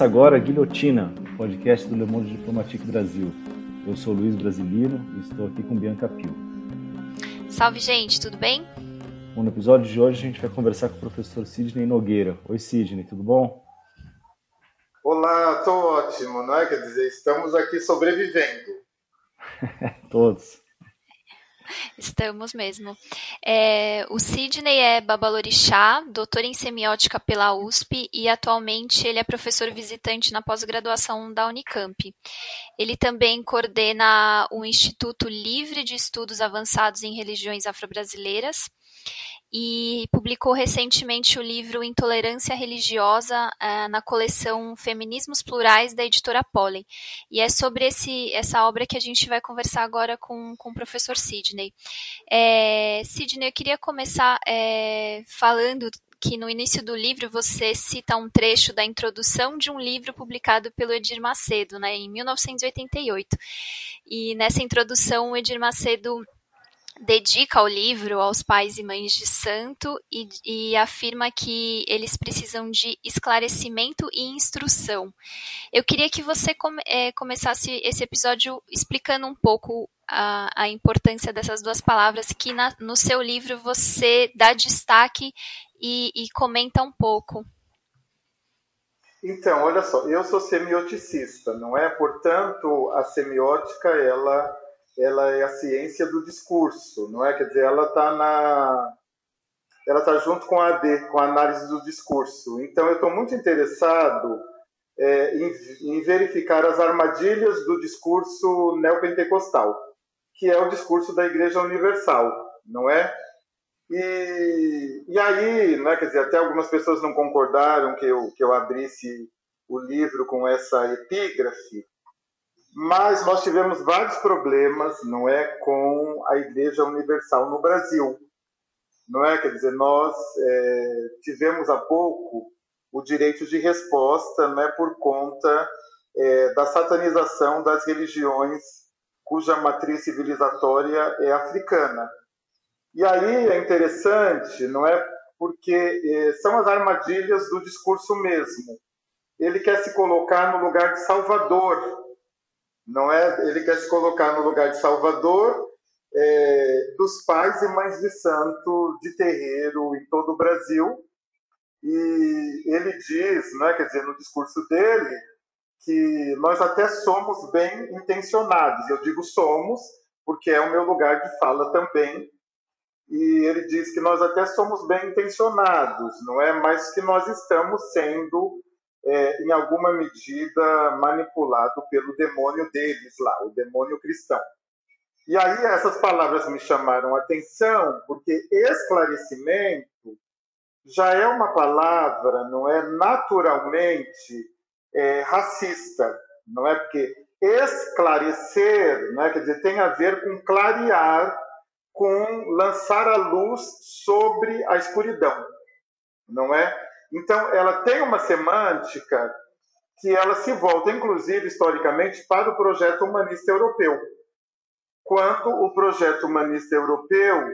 Começa agora a Guilhotina, podcast do Le Monde Diplomatique Brasil. Eu sou Luiz Brasilino e estou aqui com Bianca Pio. Salve, gente, tudo bem? Bom, no episódio de hoje a gente vai conversar com o professor Sidney Nogueira. Oi, Sidney, tudo bom? Olá, estou ótimo, não é? Quer dizer, estamos aqui sobrevivendo. Todos. Estamos mesmo. É, o Sidney é babalorixá, doutor em semiótica pela USP e atualmente ele é professor visitante na pós-graduação da Unicamp. Ele também coordena o Instituto Livre de Estudos Avançados em Religiões Afro-Brasileiras e publicou recentemente o livro Intolerância Religiosa uh, na coleção Feminismos Plurais da editora Pollen. E é sobre esse, essa obra que a gente vai conversar agora com, com o professor Sidney. É, Sidney, eu queria começar é, falando que no início do livro você cita um trecho da introdução de um livro publicado pelo Edir Macedo, né, em 1988. E nessa introdução, o Edir Macedo dedica o livro aos pais e mães de santo e, e, afirma que eles precisam de esclarecimento e instrução. Eu queria que você come, é, começasse esse episódio explicando um pouco a, a importância dessas duas palavras, que na, no seu livro você dá destaque e, e comenta um pouco. Então, olha só, eu sou semioticista, não é? Portanto, a semiótica, ela ela é a ciência do discurso, não é? Quer dizer, ela está na ela está junto com a AD, com a análise do discurso. Então, eu estou muito interessado é, em, em, verificar as armadilhas do discurso neopentecostal, que é o discurso da Igreja Universal, não é? E, e aí, né, quer dizer, até algumas pessoas não concordaram que eu, que eu abrisse o livro com essa epígrafe, mas nós tivemos vários problemas, não é, com a Igreja Universal no Brasil, não é? Quer dizer, nós é, tivemos há pouco o direito de resposta, não é, por conta é, da satanização das religiões cuja matriz civilizatória é africana. E aí é interessante, não é? Porque é, são as armadilhas do discurso mesmo. Ele quer se colocar no lugar de salvador não é? Ele quer se colocar no lugar de Salvador é, dos pais e mães de santo de terreiro em todo o Brasil. E ele diz, né, quer dizer, no discurso dele, que nós até somos bem intencionados. Eu digo somos, porque é o meu lugar de fala também. E ele diz que nós até somos bem intencionados, não é? Mas que nós estamos sendo é, em alguma medida, manipulado pelo demônio deles lá, o demônio cristão. E aí essas palavras me chamaram a atenção, porque esclarecimento já é uma palavra, não é naturalmente é, racista, não é porque esclarecer, é, quer dizer, tem a ver com clarear, com lançar a luz sobre a escuridão, não é? Então, ela tem uma semântica que ela se volta, inclusive, historicamente, para o projeto humanista europeu. Quando o projeto humanista europeu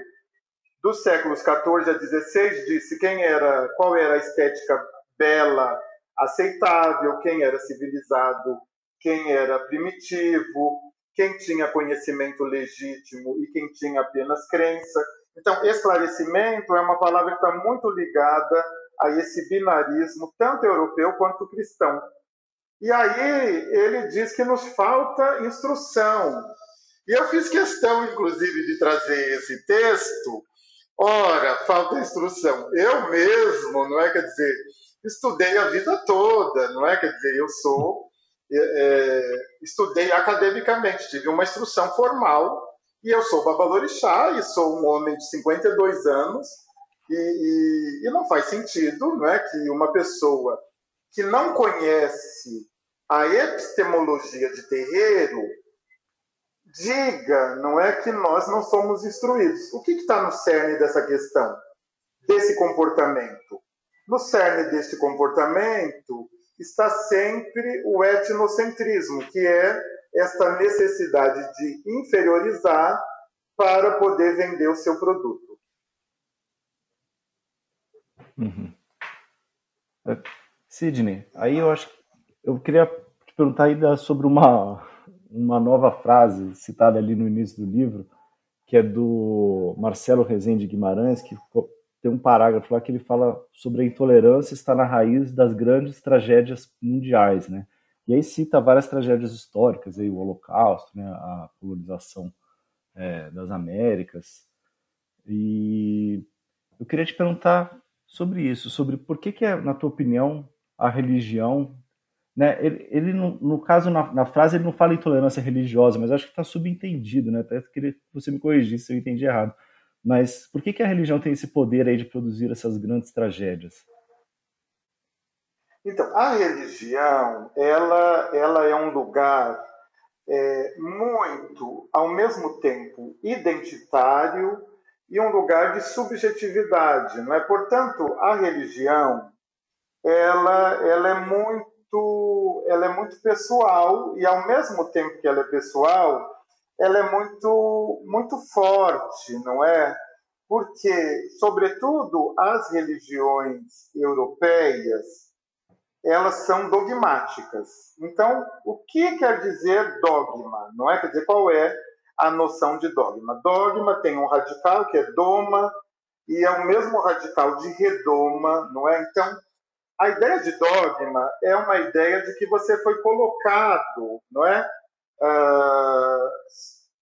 dos séculos 14 a 16 disse quem era, qual era a estética bela, aceitável, quem era civilizado, quem era primitivo, quem tinha conhecimento legítimo e quem tinha apenas crença. Então, esclarecimento é uma palavra que está muito ligada a esse binarismo, tanto europeu quanto cristão. E aí ele diz que nos falta instrução. E eu fiz questão, inclusive, de trazer esse texto. Ora, falta instrução. Eu mesmo, não é? Quer dizer, estudei a vida toda, não é? Quer dizer, eu sou. É, é estudei academicamente, tive uma instrução formal, e eu sou babalorixá, e sou um homem de 52 anos, e, e, e não faz sentido não é, que uma pessoa que não conhece a epistemologia de terreiro diga, não é, que nós não somos instruídos. O que está no cerne dessa questão, desse comportamento? No cerne desse comportamento está sempre o etnocentrismo, que é esta necessidade de inferiorizar para poder vender o seu produto. Uhum. É, Sidney, aí eu acho eu queria te perguntar ainda sobre uma, uma nova frase citada ali no início do livro, que é do Marcelo Rezende Guimarães, que tem um parágrafo lá que ele fala sobre a intolerância está na raiz das grandes tragédias mundiais, né? E aí cita várias tragédias históricas, aí o Holocausto, né, a colonização é, das Américas. E eu queria te perguntar sobre isso, sobre por que, que é, na tua opinião, a religião né, ele, ele no, no, caso, na, na, frase, ele não fala intolerância religiosa, mas acho que está subentendido, né? Até queria que você me corrigisse se eu entendi errado. Mas por que, que a religião tem esse poder aí de produzir essas grandes tragédias? Então, a religião, ela, ela é um lugar é, muito, ao mesmo tempo, identitário e um lugar de subjetividade, não é? Portanto, a religião, ela, ela é muito ela é muito pessoal e ao mesmo tempo que ela é pessoal, ela é muito, muito forte, não é? Porque, sobretudo, as religiões europeias, elas são dogmáticas. Então, o que quer dizer dogma? Não é? Quer dizer, qual é a noção de dogma? Dogma tem um radical que é doma e é o mesmo radical de redoma, não é? Então, a ideia de dogma é uma ideia de que você foi colocado, não é, uh,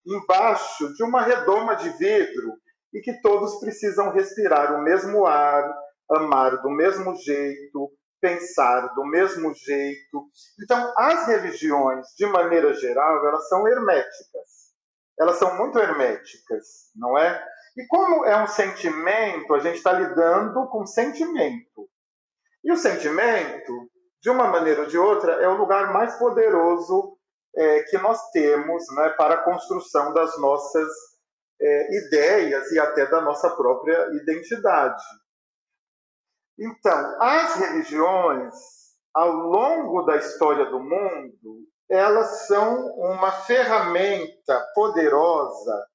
embaixo de uma redoma de vidro e que todos precisam respirar o mesmo ar, amar do mesmo jeito, pensar do mesmo jeito. Então, as religiões, de maneira geral, elas são herméticas. Elas são muito herméticas, não é? E como é um sentimento, a gente está lidando com sentimento. E o sentimento, de uma maneira ou de outra, é o lugar mais poderoso é, que nós temos né, para a construção das nossas é, ideias e até da nossa própria identidade. Então, as religiões, ao longo da história do mundo, elas são uma ferramenta poderosa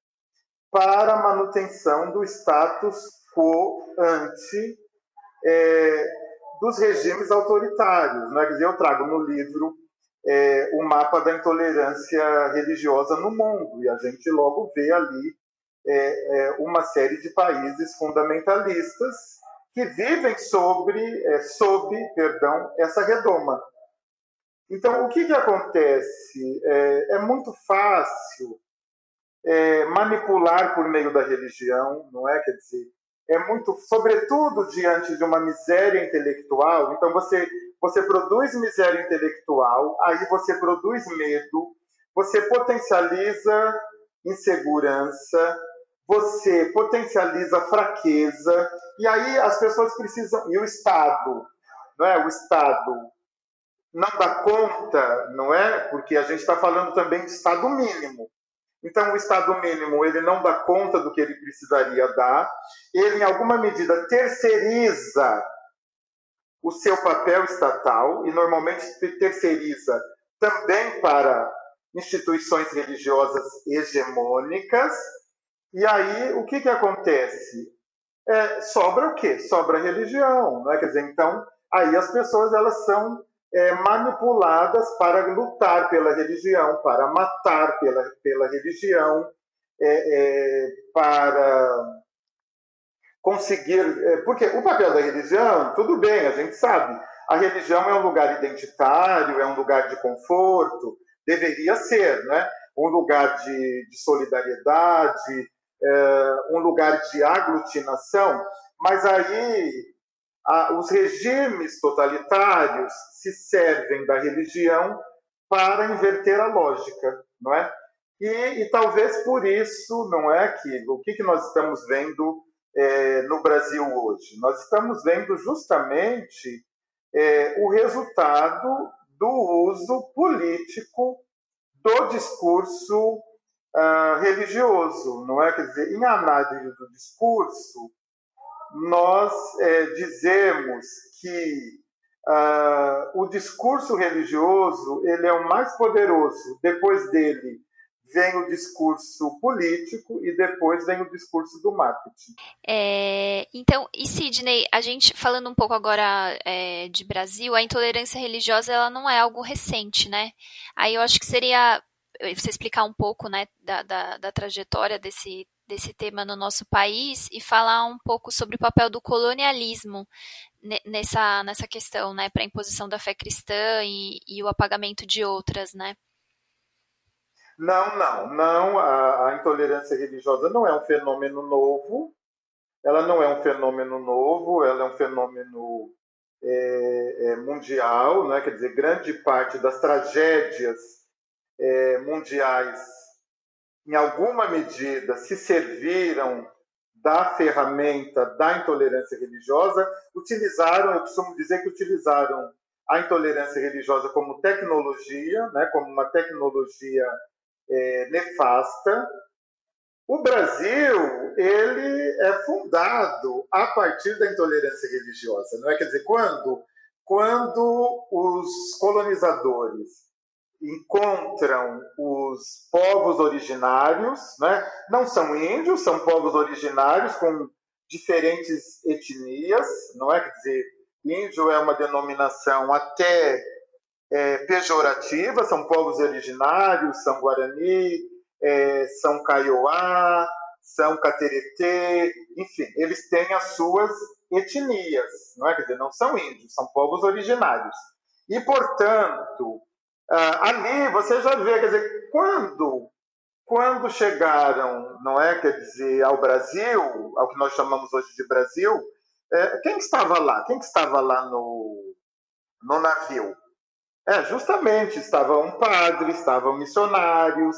para a manutenção do status quo ante é, dos regimes autoritários. Né? Quer dizer, eu trago no livro é, o mapa da intolerância religiosa no mundo, e a gente logo vê ali é, é, uma série de países fundamentalistas que vivem sobre, é, sob perdão, essa redoma. Então, o que, que acontece? É, é muito fácil é, manipular por meio da religião, não é? Quer dizer, é muito, sobretudo diante de uma miséria intelectual. Então você você produz miséria intelectual, aí você produz medo, você potencializa insegurança, você potencializa fraqueza, e aí as pessoas precisam e o Estado, não é? O Estado não dá conta, não é? Porque a gente está falando também de Estado mínimo. Então, o Estado mínimo ele não dá conta do que ele precisaria dar, ele, em alguma medida, terceiriza o seu papel estatal, e normalmente terceiriza também para instituições religiosas hegemônicas. E aí, o que, que acontece? É, sobra o quê? Sobra a religião. Não é? Quer dizer, então, aí as pessoas elas são é, manipuladas para lutar pela religião, para matar pela, pela religião, é, é, para conseguir. É, porque o papel da religião, tudo bem, a gente sabe, a religião é um lugar identitário, é um lugar de conforto, deveria ser, né? um lugar de, de solidariedade, é, um lugar de aglutinação, mas aí os regimes totalitários se servem da religião para inverter a lógica, não é? E, e talvez por isso, não é que o que, que nós estamos vendo é, no Brasil hoje? Nós estamos vendo justamente é, o resultado do uso político do discurso ah, religioso, não é? Quer dizer, em análise do discurso, nós é, dizemos que uh, o discurso religioso ele é o mais poderoso. Depois dele vem o discurso político e depois vem o discurso do marketing. É, então, e Sidney, a gente falando um pouco agora é, de Brasil, a intolerância religiosa ela não é algo recente, né? Aí eu acho que seria você explicar um pouco né, da, da, da trajetória desse, desse tema no nosso país e falar um pouco sobre o papel do colonialismo nessa, nessa questão, né, para a imposição da fé cristã e, e, o apagamento de outras, né? Não, não, não. A, a, intolerância religiosa não é um fenômeno novo. Ela não é um fenômeno novo. Ela é um fenômeno é, é, mundial, né? Quer dizer, grande parte das tragédias é, mundiais, em alguma medida, se serviram da ferramenta da intolerância religiosa, utilizaram, eu costumo dizer que utilizaram a intolerância religiosa como tecnologia, né, como uma tecnologia é, nefasta. O Brasil ele é fundado a partir da intolerância religiosa, não é? Quer dizer, quando quando os colonizadores encontram os povos originários, né? não são índios, são povos originários com diferentes etnias, não é? Quer dizer, índio é uma denominação até é, pejorativa, são povos originários, são Guarani, é, são Kaiowá, são Cateretê, enfim, eles têm as suas etnias, não é? Quer dizer, não são índios, são povos originários. E, portanto, ah, ali você já vê, quer dizer, quando, quando chegaram, não é, quer dizer, ao Brasil, ao que nós chamamos hoje de Brasil, é, quem estava lá? Quem estava lá no, no navio? É, justamente, estavam padres, estavam missionários,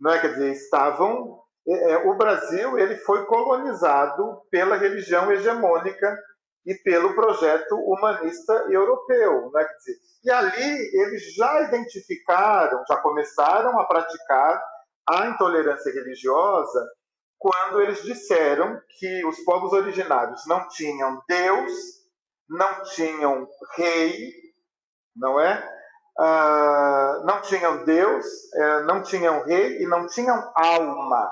não é, quer dizer, estavam... É, é, o Brasil ele foi colonizado pela religião hegemônica e pelo projeto humanista europeu. Né? Dizer, e ali eles já identificaram, já começaram a praticar a intolerância religiosa quando eles disseram que os povos originários não tinham Deus, não tinham rei, não é? Ah, não tinham Deus, eh, não tinham rei e não tinham alma,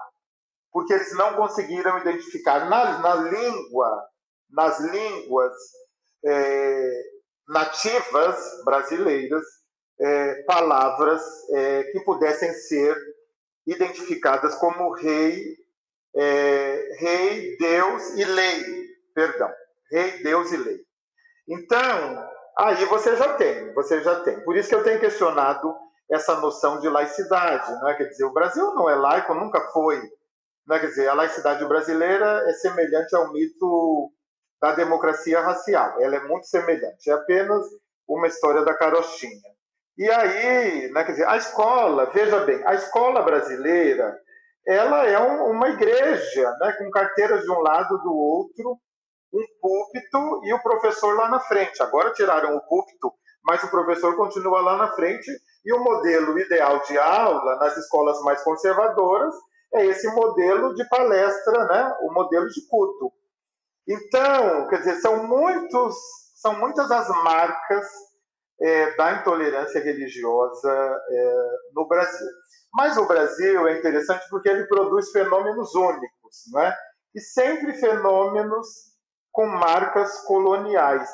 porque eles não conseguiram identificar na, na língua nas línguas é, nativas brasileiras é, palavras é, que pudessem ser identificadas como rei, é, rei, Deus e lei, perdão, rei, Deus e lei. Então, aí você já tem, você já tem. Por isso que eu tenho questionado essa noção de laicidade, não é? Quer dizer, o Brasil não é laico, nunca foi. Não é? Quer dizer, a laicidade brasileira é semelhante ao mito da democracia racial. Ela é muito semelhante, é apenas uma história da carochinha. E aí, né, quer dizer, a escola, veja bem, a escola brasileira, ela é um, uma igreja, né, com carteiras de um lado do outro, um púlpito e o professor lá na frente. Agora tiraram o púlpito, mas o professor continua lá na frente e o modelo ideal de aula nas escolas mais conservadoras é esse modelo de palestra, né, o modelo de culto. Então, quer dizer, são, muitos, são muitas as marcas é, da intolerância religiosa é, no Brasil. Mas o Brasil é interessante porque ele produz fenômenos únicos, não é? E sempre fenômenos com marcas coloniais,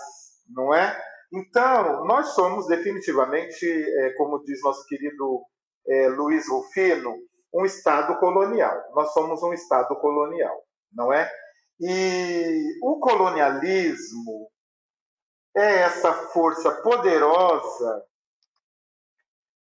não é? Então, nós somos definitivamente, é, como diz nosso querido é, Luiz Rufino, um Estado colonial. Nós somos um Estado colonial, não é? E o colonialismo é essa força poderosa,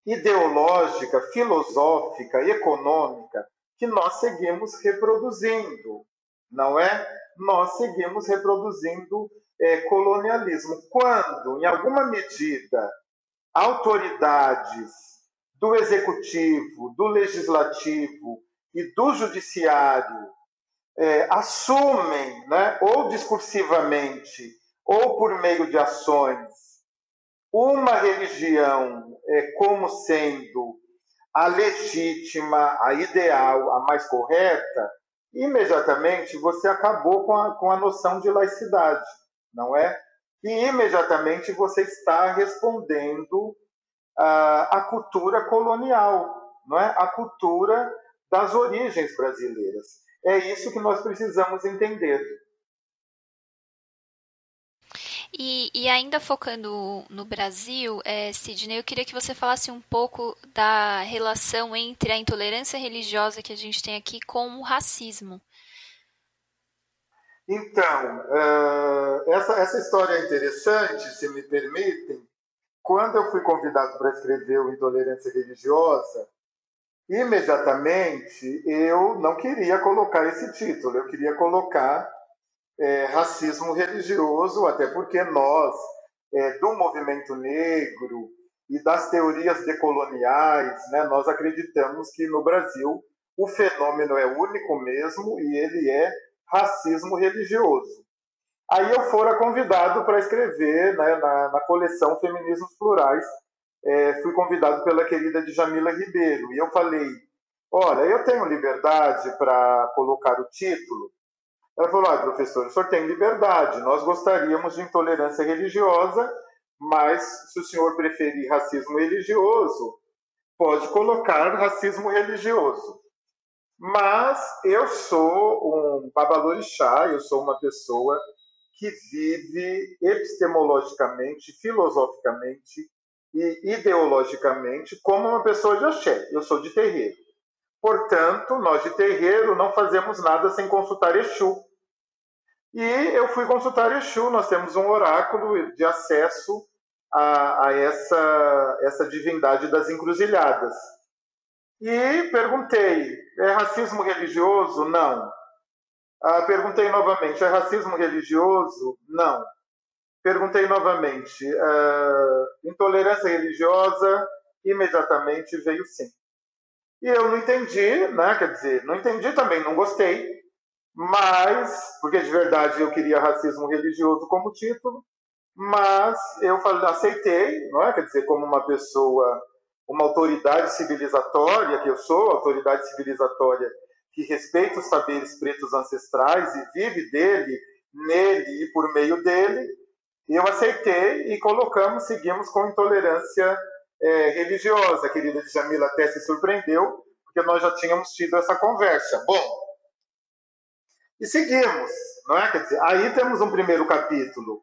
ideológica, filosófica, econômica, que nós seguimos reproduzindo, não é? Nós seguimos reproduzindo é, colonialismo. Quando, em alguma medida, autoridades do executivo, do legislativo e do judiciário é, assumem, né, ou discursivamente, ou por meio de ações, uma religião é, como sendo a legítima, a ideal, a mais correta, imediatamente você acabou com a, com a noção de laicidade, não é? E imediatamente você está respondendo à, à cultura colonial, não é, a cultura das origens brasileiras. É isso que nós precisamos entender. E, e, ainda focando no Brasil, é, Sidney, eu queria que você falasse um pouco da relação entre a intolerância religiosa que a gente tem aqui com o racismo. Então, uh, essa, essa história é interessante, se me permitem. Quando eu fui convidado para escrever o Intolerância Religiosa, imediatamente eu não queria colocar esse título, eu queria colocar é, racismo religioso, até porque nós, é, do movimento negro e das teorias decoloniais, né, nós acreditamos que no Brasil o fenômeno é único mesmo e ele é racismo religioso. Aí eu fora convidado para escrever né, na, na, coleção Feminismos Plurais, é, fui convidado pela querida Djamila Ribeiro, e eu falei, olha, eu tenho liberdade para colocar o título? Ela falou, ah, professor, o senhor tem liberdade, nós gostaríamos de intolerância religiosa, mas se o senhor preferir racismo religioso, pode colocar racismo religioso. Mas eu sou um babalorixá, eu sou uma pessoa que vive epistemologicamente, filosoficamente e ideologicamente como uma pessoa de axé. Eu sou de terreiro. Portanto, nós de terreiro não fazemos nada sem consultar Exu. E eu fui consultar Exu, nós temos um oráculo de acesso a, a essa, essa divindade das encruzilhadas. E perguntei: é racismo religioso? Não. Ah, perguntei novamente: é racismo religioso? Não. Perguntei novamente: ah, intolerância religiosa? Imediatamente veio sim. E eu não entendi, né? Quer dizer, não entendi também, não gostei, mas, porque de verdade eu queria racismo religioso como título, mas eu falei, aceitei, não é? Quer dizer, como uma pessoa uma autoridade civilizatória, que eu sou, autoridade civilizatória que respeita os saberes pretos ancestrais e vive dele, nele e por meio dele, eu aceitei e colocamos, seguimos com intolerância é, religiosa. A querida Jamila até se surpreendeu, porque nós já tínhamos tido essa conversa. Bom, e seguimos, não é? Quer dizer, aí temos um primeiro capítulo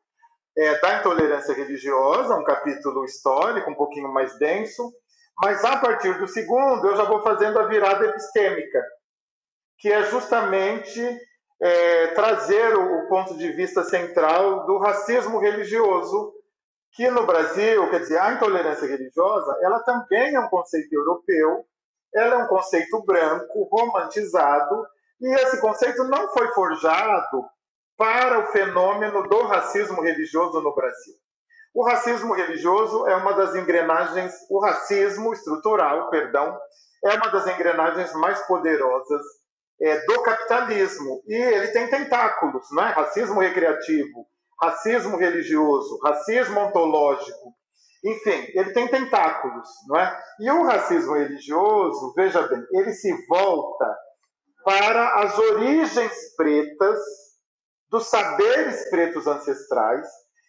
é, da intolerância religiosa, um capítulo histórico, um pouquinho mais denso, mas a partir do segundo, eu já vou fazendo a virada epistêmica, que é justamente é, trazer o, o, ponto de vista central do racismo religioso, que no Brasil, quer dizer, a intolerância religiosa, ela também é um conceito europeu, ela é um conceito branco, romantizado, e esse conceito não foi forjado para o fenômeno do racismo religioso no Brasil. O racismo religioso é uma das engrenagens, o racismo estrutural, perdão, é uma das engrenagens mais poderosas é, do capitalismo. E ele tem tentáculos, não é? Racismo recreativo, racismo religioso, racismo ontológico. Enfim, ele tem tentáculos, não é? E o racismo religioso, veja bem, ele se volta para as origens pretas dos saberes pretos ancestrais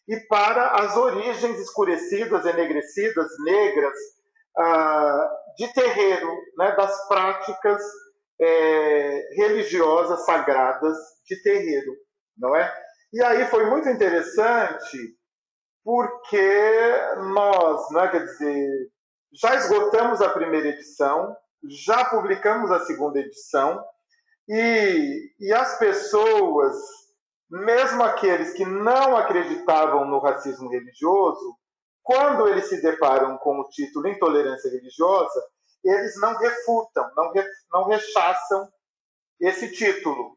e para as origens escurecidas, enegrecidas, negras ah, de terreiro, né, das práticas é, religiosas sagradas de terreiro, não é? E aí foi muito interessante porque nós, né, quer dizer, já esgotamos a primeira edição, já publicamos a segunda edição e, e as pessoas mesmo aqueles que não acreditavam no racismo religioso, quando eles se deparam com o título Intolerância Religiosa, eles não refutam, não, re, não rechaçam esse título.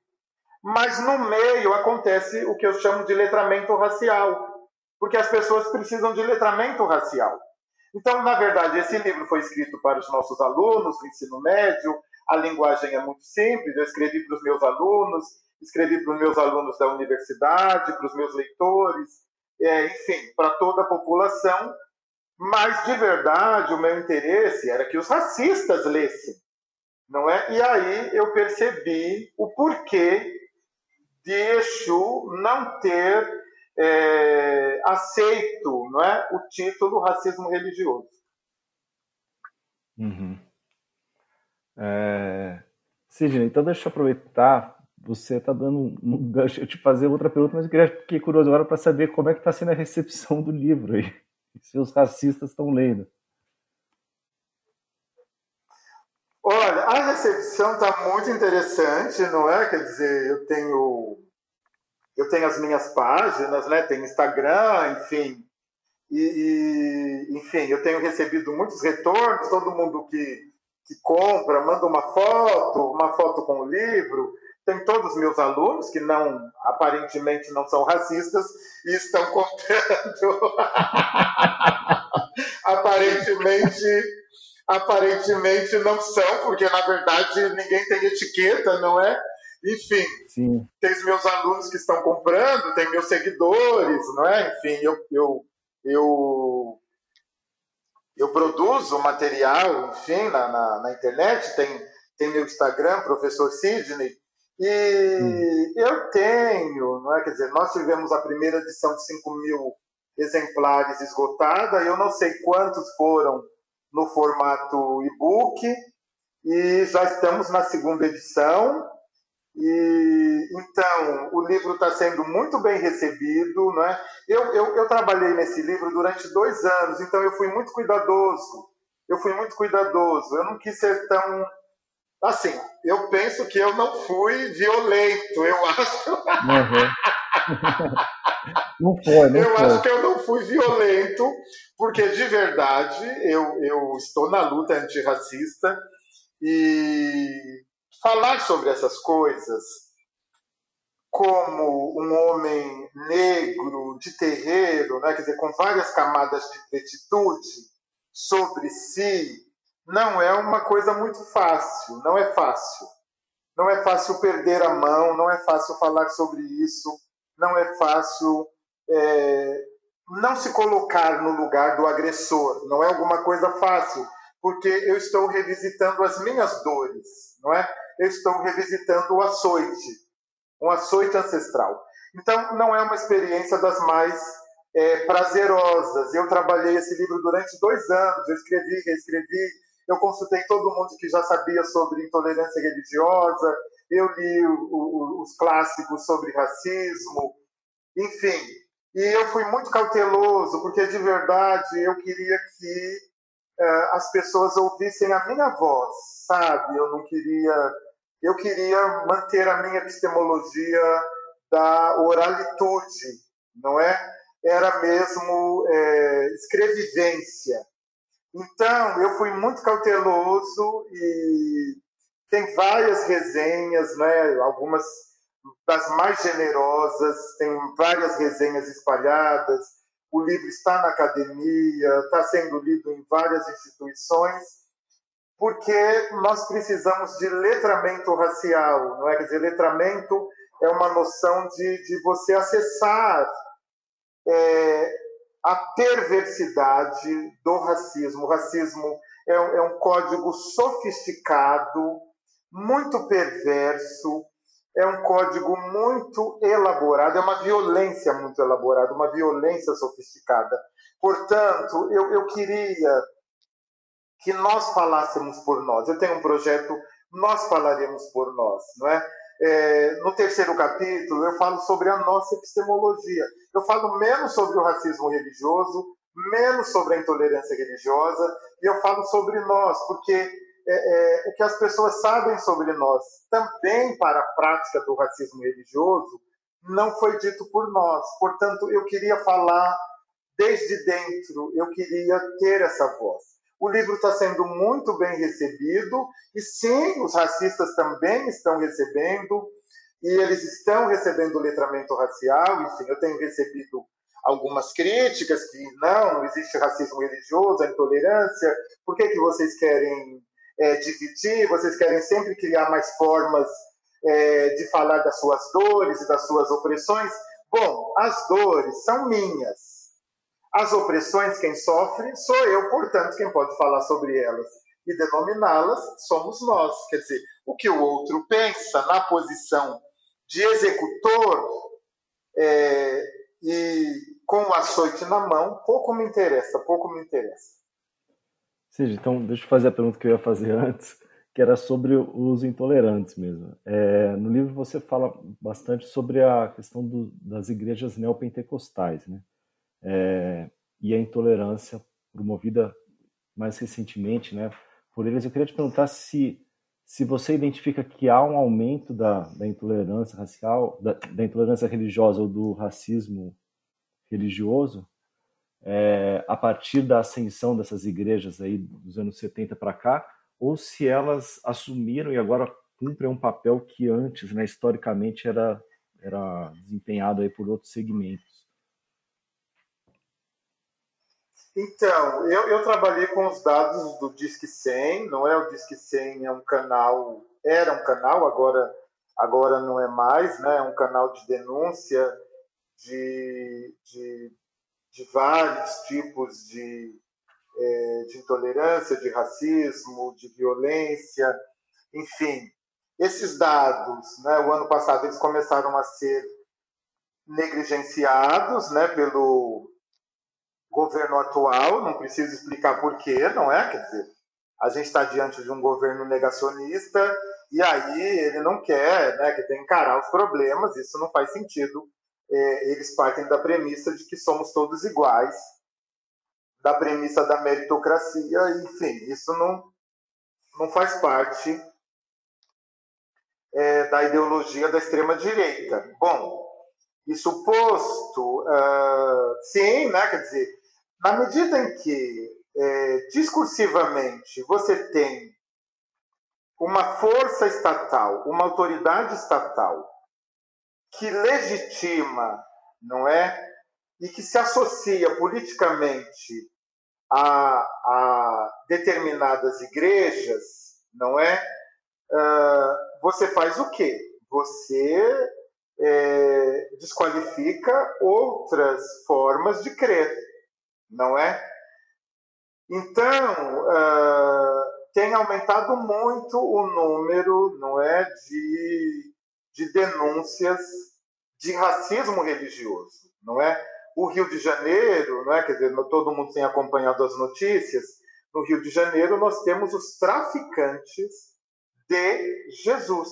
Mas no meio acontece o que eu chamo de letramento racial, porque as pessoas precisam de letramento racial. Então, na verdade, esse livro foi escrito para os nossos alunos do ensino médio, a linguagem é muito simples, eu escrevi para os meus alunos, escrevi para os meus alunos da universidade, para os meus leitores, é, enfim, para toda a população. Mas, de verdade, o meu interesse era que os racistas lessem, não é? E aí eu percebi o porquê de Exu não ter é, aceito não é, o título racismo religioso. Uhum. É... Sidney, então deixa eu aproveitar. Você está dando um gancho. Eu te fazer outra pergunta, mas eu queria, fiquei curioso agora para saber como é que está sendo a recepção do livro aí. Se os racistas estão lendo. Olha, a recepção está muito interessante, não é? Quer dizer, eu tenho eu tenho as minhas páginas, né? Tenho Instagram, enfim, e, e, enfim, eu tenho recebido muitos retornos. Todo mundo que que compra manda uma foto, uma foto com o livro. Tem todos os meus alunos que não aparentemente não são racistas e estão comprando. aparentemente aparentemente não são, porque na verdade ninguém tem etiqueta, não é? Enfim, Sim. tem os meus alunos que estão comprando, tem meus seguidores, não é? Enfim, eu, eu, eu, eu produzo material, enfim, na, na, na internet, tem, tem meu Instagram, professor Sidney, e hum. eu tenho, não é? Quer dizer, nós tivemos a primeira edição de 5 mil exemplares esgotada, eu não sei quantos foram no formato e-book e já estamos na segunda edição. E então o livro está sendo muito bem recebido, né? Eu, eu, eu trabalhei nesse livro durante dois anos, então eu fui muito cuidadoso. Eu fui muito cuidadoso. Eu não quis ser tão assim. Eu penso que eu não fui violento. Eu acho. Uhum. Não foi, não eu foi. acho que eu não fui violento, porque de verdade eu, eu estou na luta antirracista e falar sobre essas coisas como um homem negro de terreiro, né, quer dizer, com várias camadas de pretitude sobre si, não é uma coisa muito fácil, não é fácil. Não é fácil perder a mão, não é fácil falar sobre isso, não é fácil é, não se colocar no lugar do agressor. Não é alguma coisa fácil, porque eu estou revisitando as minhas dores, não é? Eu estou revisitando o açoite, um açoite ancestral. Então, não é uma experiência das mais é, prazerosas. Eu trabalhei esse livro durante dois anos, eu escrevi, reescrevi, eu consultei todo mundo que já sabia sobre intolerância religiosa, eu li o, o, os clássicos sobre racismo, enfim, e eu fui muito cauteloso, porque de verdade eu queria que uh, as pessoas ouvissem a minha voz, sabe? Eu não queria. Eu queria manter a minha epistemologia da oralitude, não é? Era mesmo é, escrevivência. Então, eu fui muito cauteloso e tem várias resenhas, né? algumas das mais generosas, tem várias resenhas espalhadas, o livro está na academia, está sendo lido em várias instituições, porque nós precisamos de letramento racial, não é? Quer dizer, letramento é uma noção de, de você acessar é, a perversidade do racismo. O racismo é, é um código sofisticado, muito perverso, é um código muito elaborado, é uma violência muito elaborada, uma violência sofisticada. Portanto, eu, eu queria que nós falássemos por nós. Eu tenho um projeto, nós falaremos por nós, não é? é? no terceiro capítulo, eu falo sobre a nossa epistemologia. Eu falo menos sobre o racismo religioso, menos sobre a intolerância religiosa, e eu falo sobre nós, porque é, é, o que as pessoas sabem sobre nós, também para a prática do racismo religioso, não foi dito por nós. Portanto, eu queria falar desde dentro, eu queria ter essa voz. O livro está sendo muito bem recebido, e sim, os racistas também estão recebendo, e eles estão recebendo letramento racial, enfim, eu tenho recebido algumas críticas que não, existe racismo religioso, a intolerância, por que, que vocês querem é, dividir, vocês querem sempre criar mais formas é, de falar das suas dores e das suas opressões. Bom, as dores são minhas. As opressões, quem sofre sou eu, portanto, quem pode falar sobre elas e denominá-las somos nós. Quer dizer, o que o outro pensa na posição de executor é, e com o açoite na mão, pouco me interessa, pouco me interessa seja, então deixa eu fazer a pergunta que eu ia fazer antes, que era sobre os intolerantes mesmo. É, no livro você fala bastante sobre a questão do, das igrejas neopentecostais, né? É, e a intolerância promovida mais recentemente, né, por eles. Eu queria te perguntar se se você identifica que há um aumento da, da intolerância racial, da, da, intolerância religiosa ou do racismo religioso é, a partir da ascensão dessas igrejas aí dos anos 70 para cá, ou se elas assumiram e agora cumprem um papel que antes, né, historicamente, era, era desempenhado aí por outros segmentos. Então, eu, eu trabalhei com os dados do Disque 100, não é? O Disque 100 é um canal, era um canal, agora, agora não é mais, né? É um canal de denúncia de, de, de vários tipos de, é, de intolerância, de racismo, de violência, enfim. Esses dados, né, o ano passado, eles começaram a ser negligenciados né, pelo governo atual, não preciso explicar porquê, não é? Quer dizer, a gente está diante de um governo negacionista e aí ele não quer, né, que tem encarar os problemas, isso não faz sentido. É, eles partem da premissa de que somos todos iguais da premissa da meritocracia, enfim, isso não, não faz parte é, da ideologia da extrema-direita. Bom, isso posto, uh, sim, né, quer dizer, na medida em que é, discursivamente você tem uma força estatal, uma autoridade estatal que legitima, não é, e que se associa politicamente a, a determinadas igrejas, não é? Uh, você faz o quê? Você é, desqualifica outras formas de crer, não é? Então, uh, tem aumentado muito o número, não é, de, de denúncias de racismo religioso, não é? o Rio de Janeiro, não é? quer dizer, todo mundo tem acompanhado as notícias, no Rio de Janeiro nós temos os traficantes de Jesus.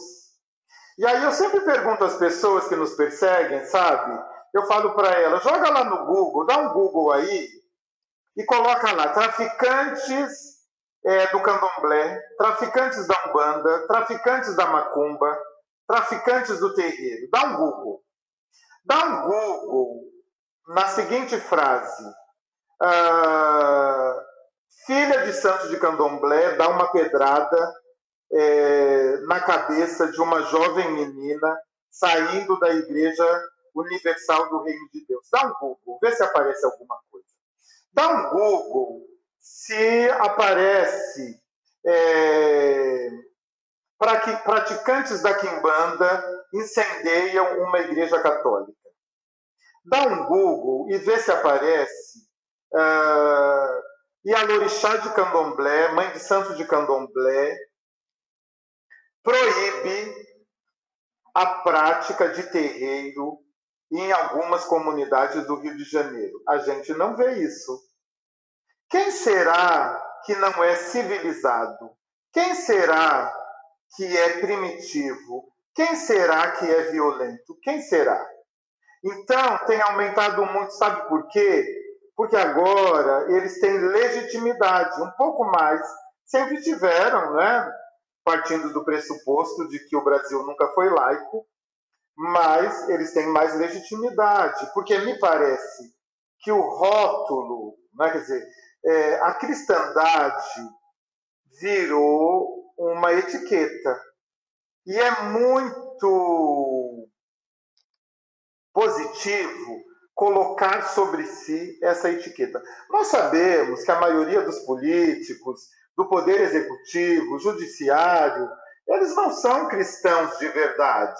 E aí eu sempre pergunto às pessoas que nos perseguem, sabe? Eu falo para elas, joga lá no Google, dá um Google aí e coloca lá, traficantes é, do candomblé, traficantes da Umbanda, traficantes da Macumba, traficantes do terreiro. Dá um Google. Dá um Google na seguinte frase: ah, Filha de Santos de Candomblé dá uma pedrada é, na cabeça de uma jovem menina saindo da Igreja Universal do Reino de Deus. Dá um Google, vê se aparece alguma coisa. Dá um Google se aparece é, praticantes da Quimbanda incendeiam uma igreja católica dá um Google e vê se aparece uh, Ialorixá de Candomblé, Mãe de Santo de Candomblé, proíbe a prática de terreiro em algumas comunidades do Rio de Janeiro. A gente não vê isso. Quem será que não é civilizado? Quem será que é primitivo? Quem será que é violento? Quem será? Então, tem aumentado muito, sabe por quê? Porque agora eles têm legitimidade, um pouco mais. Sempre tiveram, né? Partindo do pressuposto de que o Brasil nunca foi laico, mas eles têm mais legitimidade, porque me parece que o rótulo, né, quer dizer, é, a cristandade virou uma etiqueta. E é muito positivo colocar sobre si essa etiqueta. Nós sabemos que a maioria dos políticos, do poder executivo, judiciário, eles não são cristãos de verdade.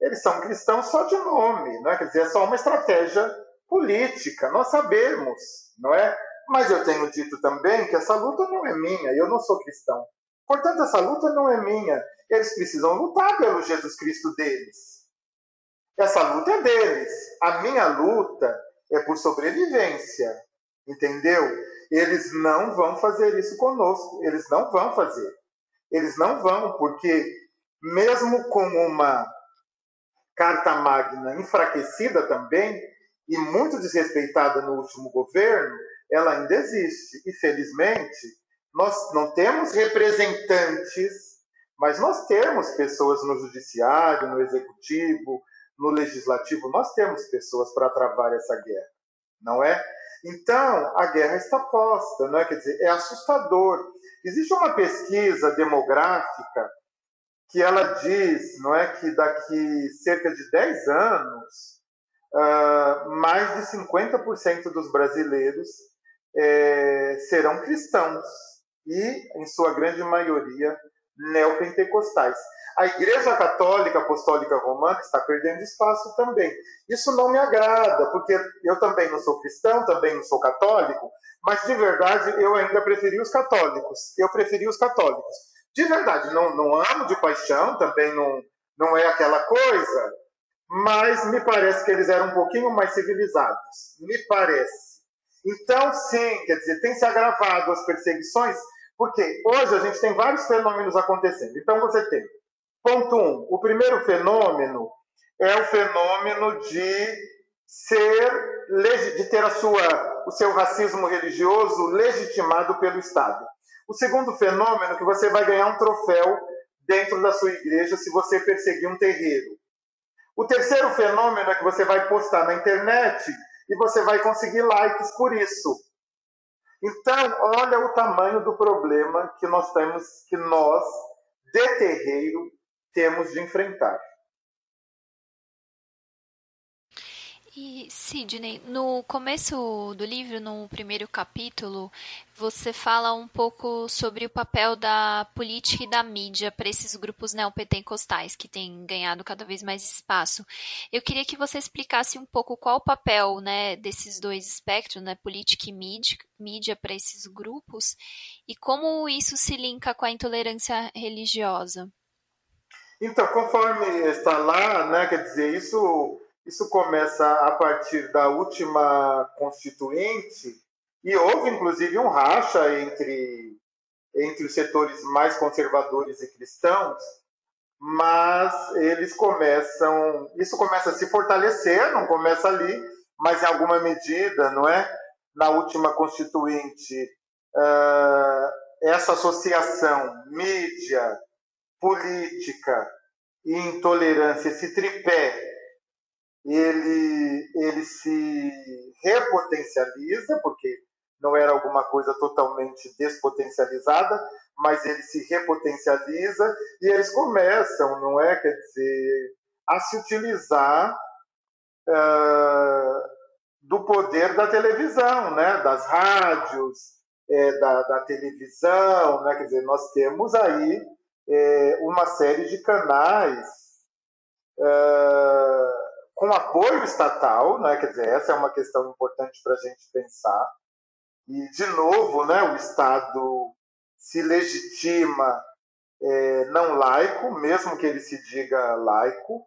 Eles são cristãos só de nome, não é? Quer dizer, é só uma estratégia política. Nós sabemos, não é? Mas eu tenho dito também que essa luta não é minha, eu não sou cristão. Portanto, essa luta não é minha. Eles precisam lutar pelo Jesus Cristo deles. Essa luta é deles. A minha luta é por sobrevivência. Entendeu? Eles não vão fazer isso conosco. Eles não vão fazer. Eles não vão, porque mesmo com uma Carta Magna enfraquecida também e muito desrespeitada no último governo, ela ainda existe. E felizmente, nós não temos representantes, mas nós temos pessoas no judiciário, no executivo, no legislativo, nós temos pessoas para travar essa guerra, não é? Então, a guerra está posta, não é? Quer dizer, é assustador. Existe uma pesquisa demográfica que ela diz, não é, que daqui cerca de 10 anos, uh, mais de 50% dos brasileiros é, serão cristãos e, em sua grande maioria, neopentecostais. A Igreja Católica Apostólica Romana está perdendo espaço também. Isso não me agrada, porque eu também não sou cristão, também não sou católico, mas de verdade eu ainda preferi os católicos. Eu preferi os católicos. De verdade, não, não amo de paixão, também não, não é aquela coisa, mas me parece que eles eram um pouquinho mais civilizados. Me parece. Então, sim, quer dizer, tem se agravado as perseguições, porque hoje a gente tem vários fenômenos acontecendo. Então, você tem Ponto 1. Um, o primeiro fenômeno é o fenômeno de ser de ter a sua, o seu racismo religioso legitimado pelo Estado. O segundo fenômeno é que você vai ganhar um troféu dentro da sua igreja se você perseguir um terreiro. O terceiro fenômeno é que você vai postar na internet e você vai conseguir likes por isso. Então, olha o tamanho do problema que nós temos, que nós, de terreiro, temos de enfrentar. E Sidney, no começo do livro, no primeiro capítulo, você fala um pouco sobre o papel da política e da mídia para esses grupos neopentecostais que têm ganhado cada vez mais espaço. Eu queria que você explicasse um pouco qual o papel né, desses dois espectros, né, política e mídia, mídia para esses grupos, e como isso se linka com a intolerância religiosa. Então, conforme está lá, né, quer dizer, isso, isso começa a partir da última constituinte, e houve inclusive um racha entre, entre os setores mais conservadores e cristãos, mas eles começam, isso começa a se fortalecer, não começa ali, mas em alguma medida, não é? Na última constituinte, uh, essa associação mídia, política e intolerância, esse tripé, ele, ele se repotencializa, porque não era alguma coisa totalmente despotencializada, mas ele se repotencializa e eles começam, não é? Quer dizer, a se utilizar uh, do poder da televisão, né? das rádios, é, da, da televisão, né? quer dizer, nós temos aí é, uma série de canais é, com apoio estatal, né? quer dizer, essa é uma questão importante para a gente pensar. E, de novo, né, o Estado se legitima é, não laico, mesmo que ele se diga laico.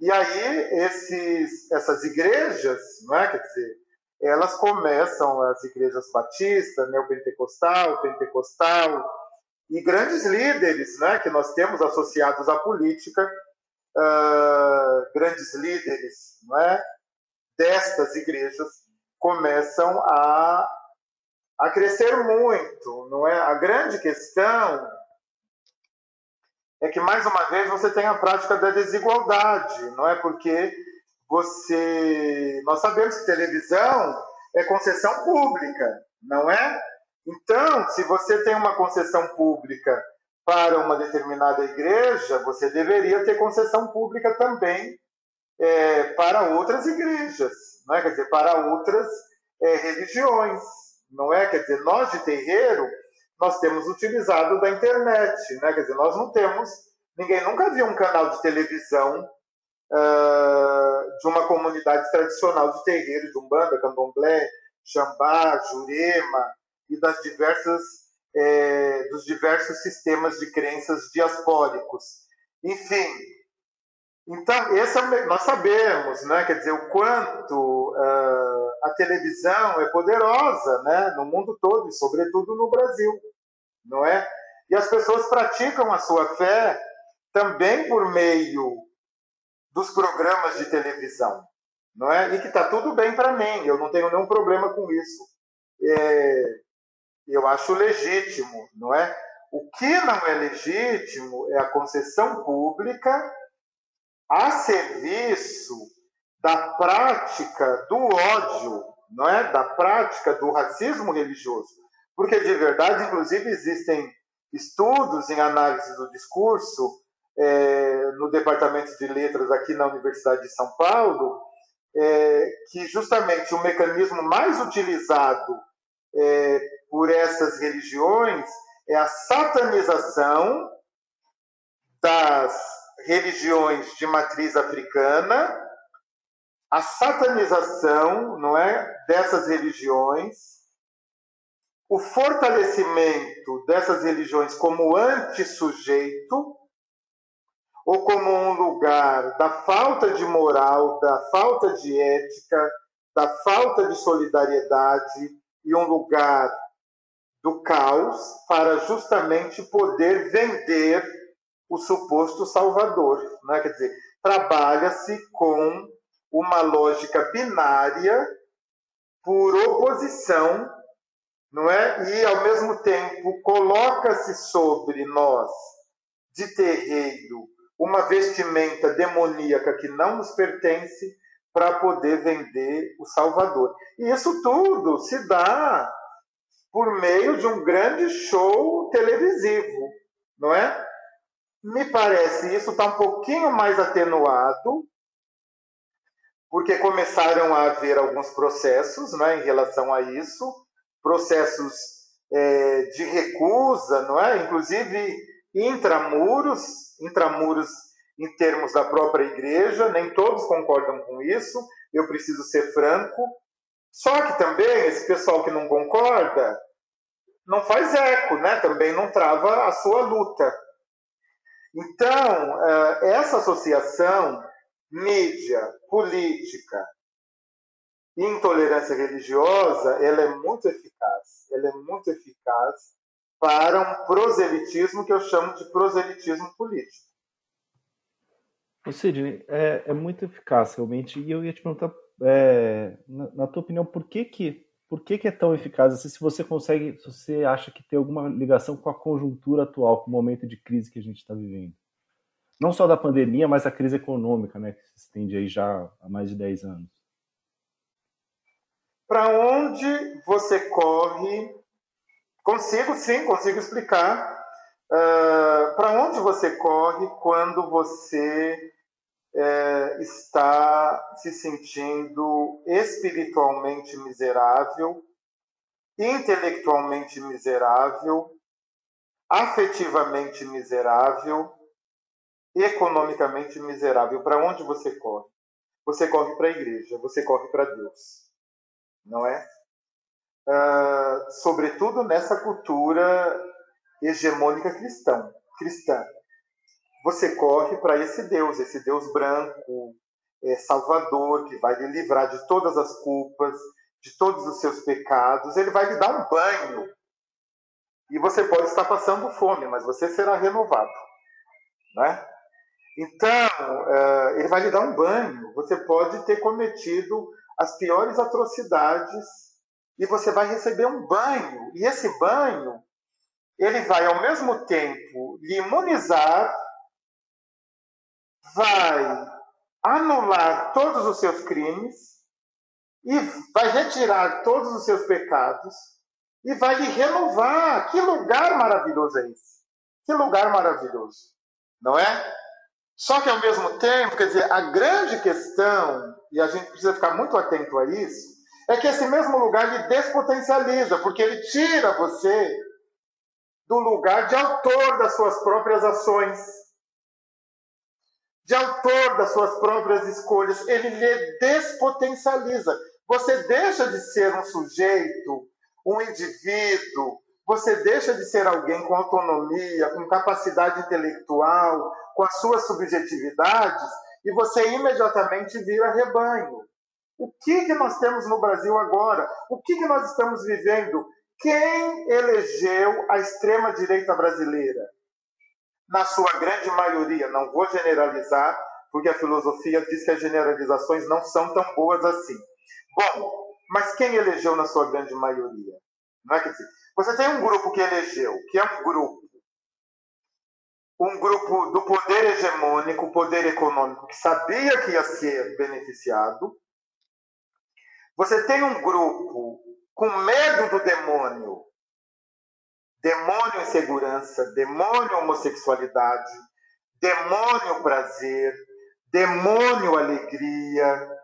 E aí, esses, essas igrejas, não é? quer dizer, elas começam, as igrejas batistas, neopentecostal, pentecostal, e grandes líderes né, que nós temos associados à política, uh, grandes líderes não é, destas igrejas começam a, a crescer muito. Não é? A grande questão é que, mais uma vez, você tem a prática da desigualdade, não é? Porque você. Nós sabemos que televisão é concessão pública, não é? Então, se você tem uma concessão pública para uma determinada igreja, você deveria ter concessão pública também é, para outras igrejas, não é? Quer dizer, para outras é, religiões, não é? Quer dizer, nós de terreiro, nós temos utilizado da internet, né? Quer dizer, nós não temos, ninguém nunca viu um canal de televisão uh, de uma comunidade tradicional de terreiro, de Umbanda, Candomblé, Xambá, Jurema, e das diversas, é, dos diversos sistemas de crenças diaspóricos. Enfim, então, esse é, nós sabemos, né, quer dizer, o quanto uh, a televisão é poderosa né, no mundo todo, e sobretudo no Brasil, não é? E as pessoas praticam a sua fé também por meio dos programas de televisão, não é? E que está tudo bem para mim, eu não tenho nenhum problema com isso. É, eu acho legítimo, não é? O que não é legítimo é a concessão pública a serviço da prática do ódio, não é? Da prática do racismo religioso. Porque de verdade, inclusive, existem estudos em análise do discurso é, no departamento de letras aqui na Universidade de São Paulo, é, que justamente o mecanismo mais utilizado é, por essas religiões é a satanização das religiões de matriz africana, a satanização, não é, dessas religiões, o fortalecimento dessas religiões como anti-sujeito ou como um lugar da falta de moral, da falta de ética, da falta de solidariedade e um lugar do caos para justamente poder vender o suposto salvador. Né? Quer dizer, trabalha-se com uma lógica binária por oposição, não é? E ao mesmo tempo coloca-se sobre nós de terreiro uma vestimenta demoníaca que não nos pertence para poder vender o Salvador. E isso tudo se dá por meio de um grande show televisivo, não é? Me parece isso está um pouquinho mais atenuado, porque começaram a haver alguns processos não é, em relação a isso, processos é, de recusa, não é? Inclusive intramuros, intramuros em termos da própria igreja, nem todos concordam com isso, eu preciso ser franco. Só que também esse pessoal que não concorda não faz eco, né? também não trava a sua luta. Então, eh, essa associação mídia, política intolerância religiosa, ela é muito eficaz. Ela é muito eficaz para um proselitismo que eu chamo de proselitismo político. Ô Sidney, é, é muito eficaz realmente. E eu ia te perguntar, é, na, na, tua opinião, por que que, por que que é tão eficaz? Assim, se você consegue, se você acha que tem alguma ligação com a conjuntura atual, com o momento de crise que a gente está vivendo? Não só da pandemia, mas a crise econômica, né, que se estende aí já há mais de 10 anos. Para onde você corre Consigo, sim, consigo explicar. Uh, Para onde você corre quando você uh, está se sentindo espiritualmente miserável, intelectualmente miserável, afetivamente miserável, economicamente miserável? Para onde você corre? Você corre para a igreja, você corre para Deus, não é? uh, sobretudo nessa cultura hegemônica cristã. Cristã. Você corre para esse Deus, esse Deus branco, é, salvador, que vai lhe livrar de todas as culpas, de todos os seus pecados. Ele vai lhe dar um banho. E você pode estar passando fome, mas você será renovado. Né? Então, uh, ele vai lhe dar um banho. Você pode ter cometido as piores atrocidades e você vai receber um banho. E esse banho, ele vai ao mesmo tempo lhe imunizar, vai anular todos os seus crimes e vai retirar todos os seus pecados e vai lhe renovar. Que lugar maravilhoso é esse? Que lugar maravilhoso, não é? Só que ao mesmo tempo, quer dizer, a grande questão, e a gente precisa ficar muito atento a isso, é que esse mesmo lugar lhe despotencializa, porque ele tira você do lugar de autor das suas próprias ações, de autor das suas próprias escolhas. Ele lhe despotencializa. Você deixa de ser um sujeito, um indivíduo, você deixa de ser alguém com autonomia, com capacidade intelectual, com as suas subjetividades, e você imediatamente vira rebanho. O que, que nós temos no Brasil agora? O que, que nós estamos vivendo? Quem elegeu a extrema-direita brasileira? Na sua grande maioria, não vou generalizar, porque a filosofia diz que as generalizações não são tão boas assim. Bom, mas quem elegeu na sua grande maioria? Não é que você tem um grupo que elegeu, que é um grupo, um grupo do poder hegemônico, poder econômico, que sabia que ia ser beneficiado. Você tem um grupo com medo do demônio, demônio insegurança, demônio homossexualidade, demônio prazer, demônio alegria,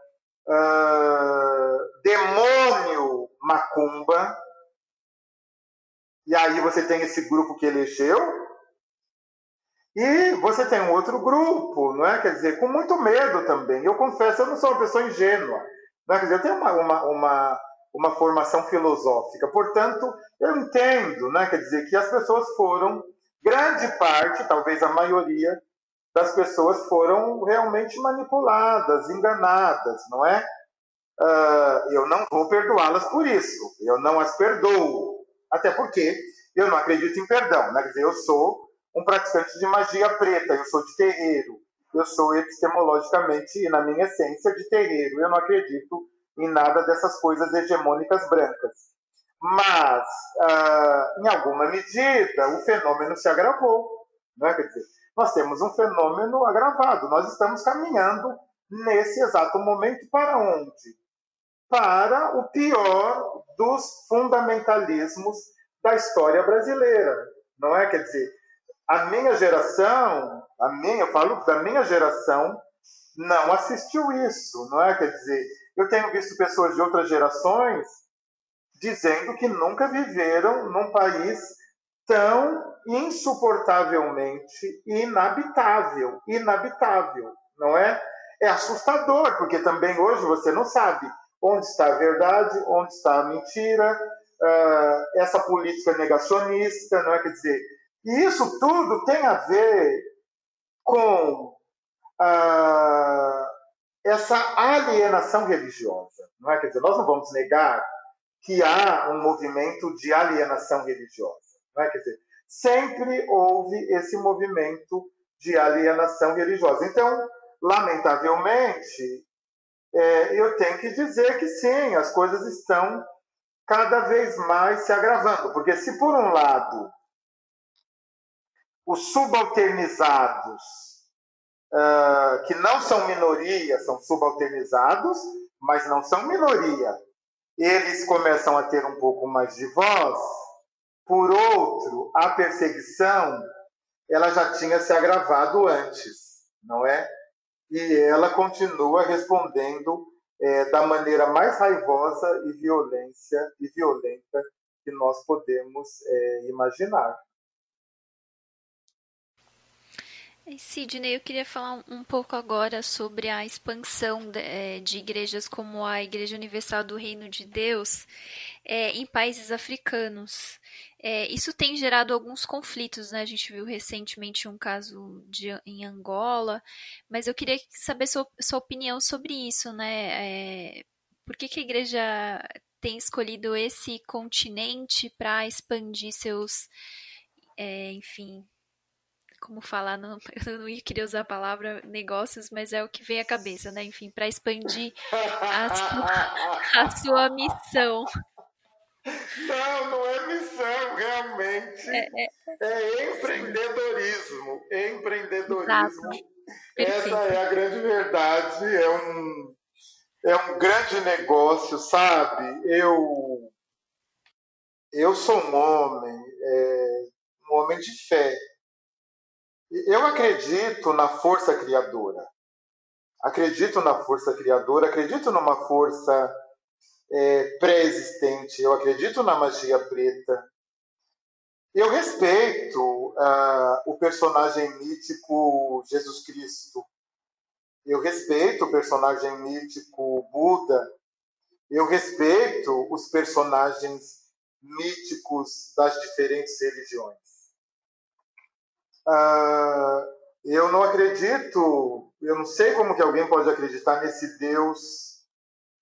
uh, demônio macumba. E aí você tem esse grupo que elegeu, e você tem um outro grupo, não é? Quer dizer, com muito medo também. Eu confesso, eu não sou uma pessoa ingênua. Não é? Quer dizer, eu tenho uma, uma, uma, uma formação filosófica. Portanto, eu entendo, né? Quer dizer, que as pessoas foram, grande parte, talvez a maioria, das pessoas foram realmente manipuladas, enganadas, não é? Uh, eu não vou perdoá-las por isso. Eu não as perdoo. Até porque eu não acredito em perdão. Né? Quer dizer, eu sou um praticante de magia preta, eu sou de terreiro. Eu sou epistemologicamente na minha essência de terreiro. Eu não acredito em nada dessas coisas hegemônicas brancas. Mas, uh, em alguma medida, o fenômeno se agravou. Não é? Quer dizer, nós temos um fenômeno agravado. Nós estamos caminhando nesse exato momento para onde? Para o pior dos fundamentalismos da história brasileira. Não é? Quer dizer, a minha geração, a minha, eu falo da minha geração, não assistiu isso, não é? Quer dizer, eu tenho visto pessoas de outras gerações dizendo que nunca viveram num país tão insuportavelmente inabitável, inabitável, não é? É assustador, porque também hoje você não sabe onde está a verdade, onde está a mentira, uh, essa política negacionista, não é? Quer dizer, e isso tudo tem a ver com uh, essa alienação religiosa, não é? Quer dizer, nós não vamos negar que há um movimento de alienação religiosa, não é? Quer dizer, sempre houve esse movimento de alienação religiosa. Então, lamentavelmente, é, eu tenho que dizer que sim, as coisas estão cada vez mais se agravando, porque se por um lado os subalternizados, uh, que não são minoria, são subalternizados, mas não são minoria, eles começam a ter um pouco mais de voz, por outro, a perseguição ela já tinha se agravado antes, não é? E ela continua respondendo é, da maneira mais raivosa e violência e violenta que nós podemos é, imaginar. Sidney, eu queria falar um pouco agora sobre a expansão de, é, de igrejas como a Igreja Universal do Reino de Deus é, em países africanos. É, isso tem gerado alguns conflitos, né? A gente viu recentemente um caso de, em Angola, mas eu queria saber sua, sua opinião sobre isso, né? É, por que, que a igreja tem escolhido esse continente para expandir seus, é, enfim, como falar, não, eu não ia querer usar a palavra negócios, mas é o que vem à cabeça, né? Enfim, para expandir a sua, a sua, missão. Não, não é missão, realmente. É, é, é empreendedorismo. Empreendedorismo. Essa é a grande verdade. É um, é um grande negócio, sabe? Eu, eu sou um homem, é, um homem de fé eu acredito na força criadora. Acredito na força criadora, acredito numa força é, pré-existente, eu acredito na magia preta. Eu respeito uh, o personagem mítico Jesus Cristo. Eu respeito o personagem mítico Buda. Eu respeito os personagens míticos das diferentes religiões. Ah, eu não acredito, eu não sei como que alguém pode acreditar nesse Deus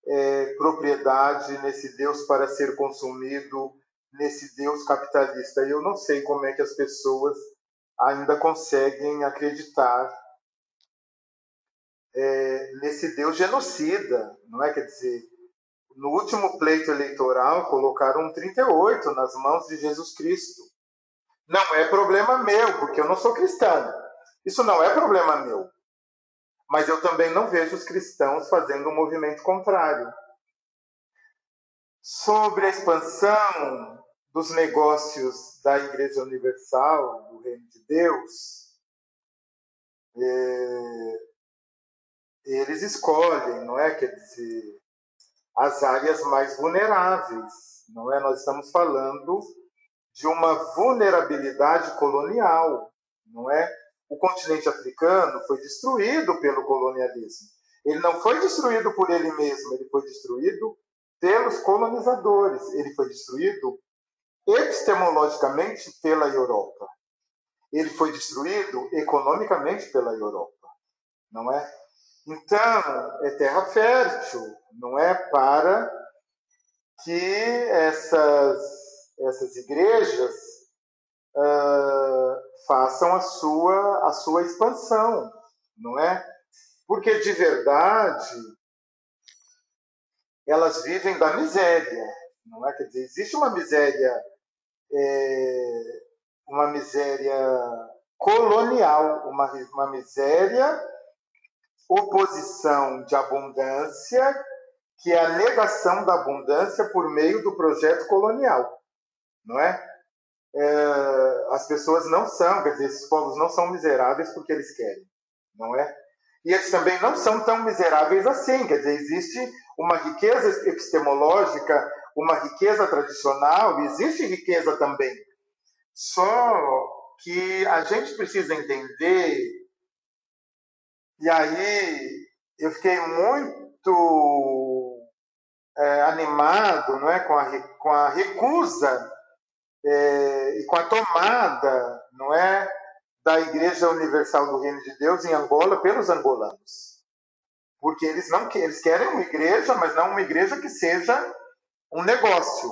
é, propriedade, nesse Deus para ser consumido, nesse Deus capitalista. Eu não sei como é que as pessoas ainda conseguem acreditar é, nesse Deus genocida, não é? Quer dizer, no último pleito eleitoral colocaram 38 nas mãos de Jesus Cristo. Não é problema meu, porque eu não sou cristão. Isso não é problema meu. Mas eu também não vejo os cristãos fazendo um movimento contrário. Sobre a expansão dos negócios da Igreja Universal, do Reino de Deus, é, eles escolhem, não é? Quer dizer, as áreas mais vulneráveis, não é? Nós estamos falando de uma vulnerabilidade colonial, não é? O continente africano foi destruído pelo colonialismo. Ele não foi destruído por ele mesmo, ele foi destruído pelos colonizadores. Ele foi destruído epistemologicamente pela Europa. Ele foi destruído economicamente pela Europa, não é? Então, é terra fértil, não é para que essas, essas igrejas uh, façam a sua, a sua expansão, não é? Porque de verdade elas vivem da miséria, não é? Quer dizer, existe uma miséria, é, uma miséria colonial, uma, uma miséria oposição de abundância, que é a negação da abundância por meio do projeto colonial, não é? é? as pessoas não são, quer dizer, esses povos não são miseráveis porque eles querem, não é? E eles também não são tão miseráveis assim, quer dizer, existe uma riqueza epistemológica, uma riqueza tradicional, existe riqueza também. Só que a gente precisa entender e aí eu fiquei muito é, animado não é, com, a, com a recusa é, e com a tomada não é, da Igreja Universal do Reino de Deus em Angola pelos angolanos. Porque eles não eles querem uma igreja, mas não uma igreja que seja um negócio,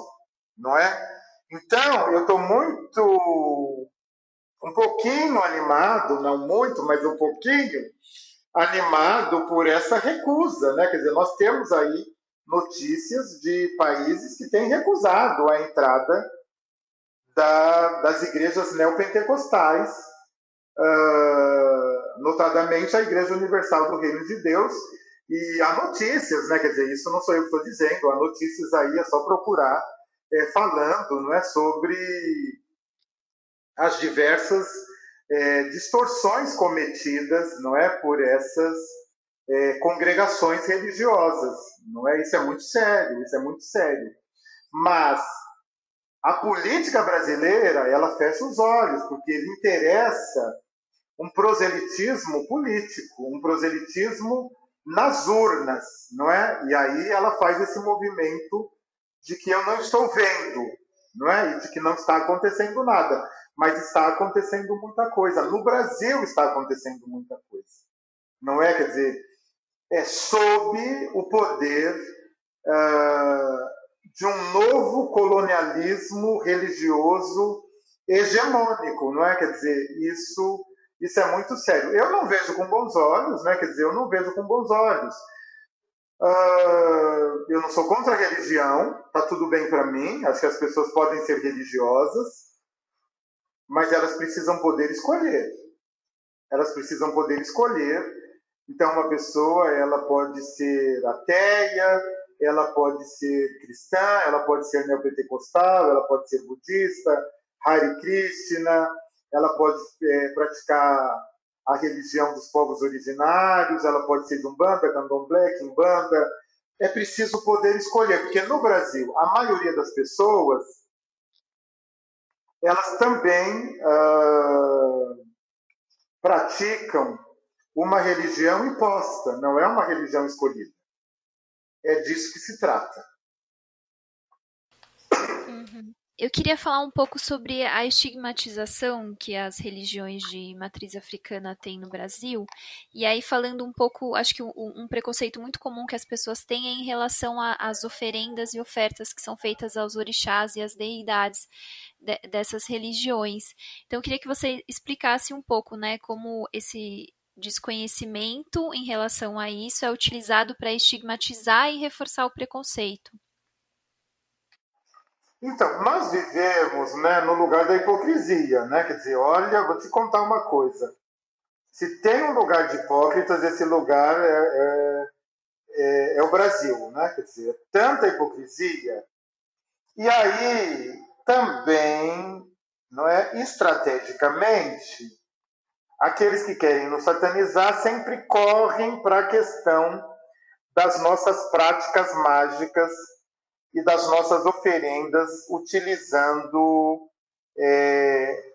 não é? Então, eu estou muito, um pouquinho animado, não muito, mas um pouquinho, animado por essa recusa, né? Quer dizer, nós temos aí notícias de países que têm recusado a entrada da, das igrejas neopentecostais, uh, notadamente a Igreja Universal do Reino de Deus. E há notícias, né? Quer dizer, isso não sou eu que estou dizendo, há notícias aí, é só procurar, é, falando não é, sobre as diversas é, distorções cometidas, não é, por essas é, congregações religiosas, não é? Isso é muito sério, isso é muito sério. Mas a política brasileira, ela fecha os olhos, porque lhe interessa um proselitismo político, um proselitismo nas urnas, não é? E aí ela faz esse movimento de que eu não estou vendo, não é? E de que não está acontecendo nada mas está acontecendo muita coisa. No Brasil está acontecendo muita coisa. Não é? Quer dizer, é sob o poder uh, de um novo colonialismo religioso hegemônico, não é? Quer dizer, isso, isso é muito sério. Eu não vejo com bons olhos, né? Quer dizer, eu não vejo com bons olhos. Uh, eu não sou contra a religião, tá tudo bem para mim. Acho que as pessoas podem ser religiosas, mas elas precisam poder escolher. Elas precisam poder escolher. Então, uma pessoa ela pode ser ateia, ela pode ser cristã, ela pode ser neopentecostal, ela pode ser budista, Hare Krishna, ela pode é, praticar a religião dos povos originários, ela pode ser de Umbanda, Candomblé, Kimbanda. É preciso poder escolher, porque no Brasil, a maioria das pessoas elas também uh, praticam uma religião imposta, não é uma religião escolhida. É disso que se trata. Uhum. eu queria falar um pouco sobre a estigmatização que as religiões de matriz africana têm no Brasil. E aí, falando um pouco, acho que um, um preconceito muito comum que as pessoas têm é em relação às oferendas e ofertas que são feitas aos orixás e às deidades de, dessas religiões. Então, eu queria que você explicasse um pouco, né, como esse desconhecimento em relação a isso é utilizado para estigmatizar e reforçar o preconceito. Então, nós vivemos né, no lugar da hipocrisia, né? Quer dizer, olha, vou te contar uma coisa. Se tem um lugar de hipócritas, esse lugar é, é, é, é o Brasil, né? Quer dizer, tanta hipocrisia. E aí, também, não é, estrategicamente, aqueles que querem nos satanizar sempre correm para a questão das nossas práticas mágicas e das nossas oferendas utilizando é,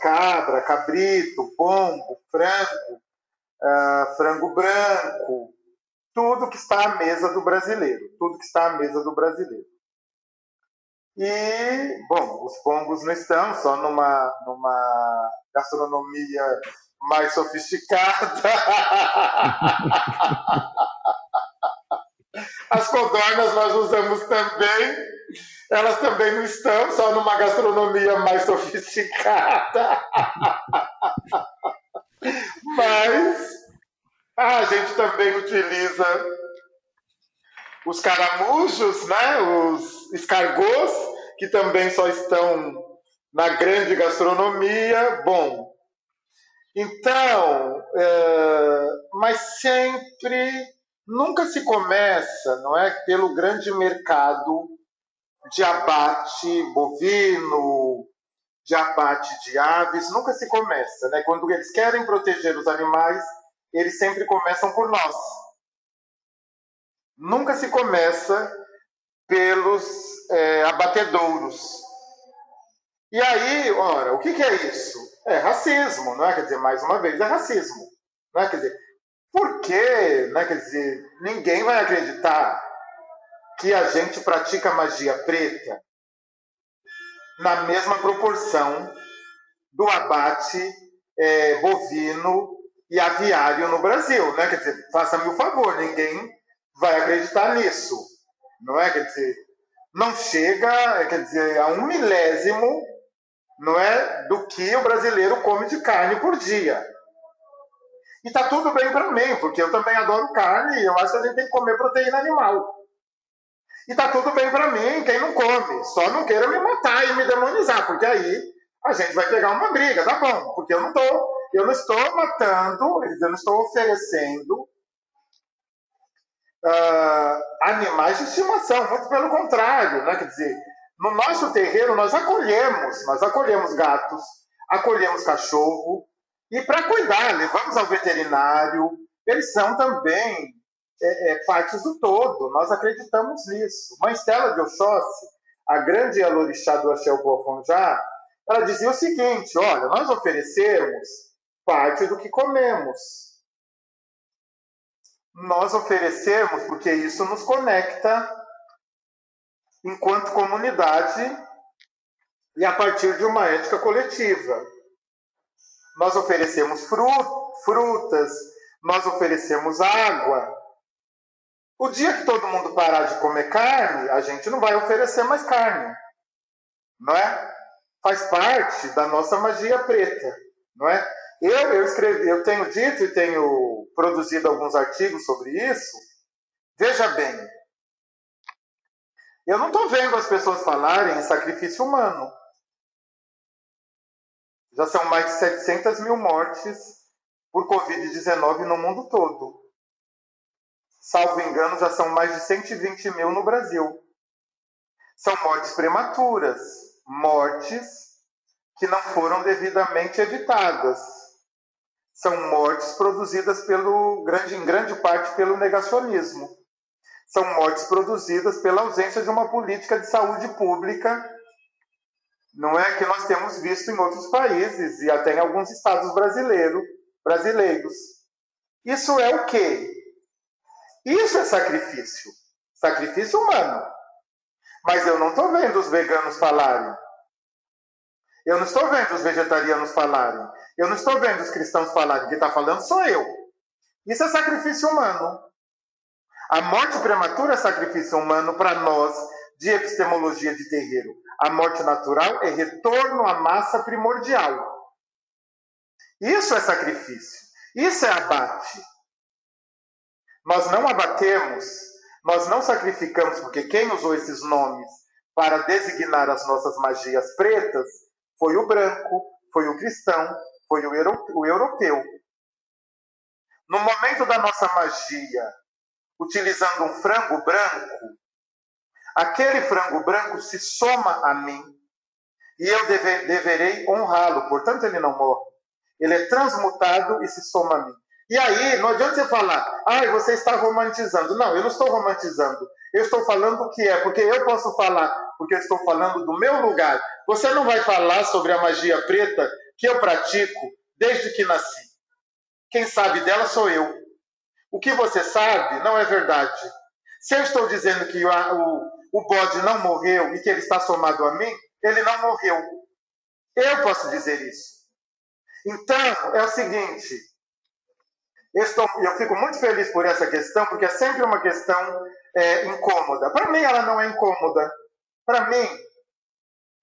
cabra, cabrito, pombo, frango, uh, frango branco, tudo que está à mesa do brasileiro, tudo que está à mesa do brasileiro. E, bom, os pombos não estão só numa, numa gastronomia mais sofisticada. As codornas nós usamos também. Elas também não estão só numa gastronomia mais sofisticada. Mas a gente também utiliza os caramujos, né? os escargos, que também só estão na grande gastronomia. Bom, então, é, mas sempre nunca se começa, não é, pelo grande mercado de abate bovino, de abate de aves, nunca se começa, né? Quando eles querem proteger os animais, eles sempre começam por nós. Nunca se começa pelos é, abatedouros. E aí, ora, o que, que, é isso? É racismo, não é? Quer dizer, mais uma vez, é racismo. Não é? Quer dizer, porque, né, quer dizer, ninguém vai acreditar que a gente pratica magia preta na mesma proporção do abate é, bovino e aviário no Brasil, né? Quer dizer, faça-me o favor, ninguém vai acreditar nisso, não é? Quer dizer, não chega, quer dizer, a um milésimo, não é, do que o brasileiro come de carne por dia. E tá tudo bem para mim, porque eu também adoro carne e eu acho que a gente tem que comer proteína animal. E tá tudo bem para mim, quem não come. Só não queira me matar e me demonizar, porque aí a gente vai pegar uma briga, tá bom? Porque eu não tô, eu não estou matando, eu não estou oferecendo uh, animais de estimação, muito pelo contrário, né? Quer dizer, no nosso terreiro nós acolhemos, nós acolhemos gatos, acolhemos cachorro, e para cuidar, levamos ao veterinário, eles são também é, é, partes do todo, nós acreditamos nisso. Mãe Stella de Oxóssi, a grande alorixá do Axel Boafonjá, ela dizia o seguinte, olha, nós oferecemos parte do que comemos. Nós oferecemos porque isso nos conecta enquanto comunidade e a partir de uma ética coletiva. Nós oferecemos frutas, nós oferecemos água. O dia que todo mundo parar de comer carne, a gente não vai oferecer mais carne. Não é? Faz parte da nossa magia preta, não é? Eu, eu escrevi, eu tenho dito e tenho produzido alguns artigos sobre isso. Veja bem, eu não estou vendo as pessoas falarem em sacrifício humano. Já são mais de 700 mil mortes por Covid-19 no mundo todo. Salvo engano, já são mais de 120 mil no Brasil. São mortes prematuras, mortes que não foram devidamente evitadas. São mortes produzidas pelo, grande, em grande parte pelo negacionismo. São mortes produzidas pela ausência de uma política de saúde pública não é que nós temos visto em outros países e até em alguns estados brasileiro, brasileiros. Isso é o quê? Isso é sacrifício. Sacrifício humano. Mas eu não estou vendo os veganos falarem. Eu não estou vendo os vegetarianos falarem. Eu não estou vendo os cristãos falarem. Quem está falando sou eu. Isso é sacrifício humano. A morte prematura é sacrifício humano para nós de epistemologia de terreiro. A morte natural é retorno à massa primordial. Isso é sacrifício. Isso é abate. Nós não abatemos, nós não sacrificamos, porque quem usou esses nomes para designar as nossas magias pretas foi o branco, foi o cristão, foi o europeu. No momento da nossa magia, utilizando um frango branco, aquele frango branco se soma a mim e eu deve, deverei honrá-lo, portanto ele não morre. Ele é transmutado e se soma a mim. E aí, não adianta você falar, ah, você está romantizando. Não, eu não estou romantizando. Eu estou falando o que é, porque eu posso falar, porque eu estou falando do meu lugar. Você não vai falar sobre a magia preta que eu pratico desde que nasci. Quem sabe dela sou eu. O que você sabe não é verdade. Se eu estou dizendo que o, o, o bode não morreu e que ele está somado a mim, ele não morreu. Eu posso dizer isso. Então, é o seguinte: estou, eu fico muito feliz por essa questão, porque é sempre uma questão é, incômoda. Para mim, ela não é incômoda. Para mim,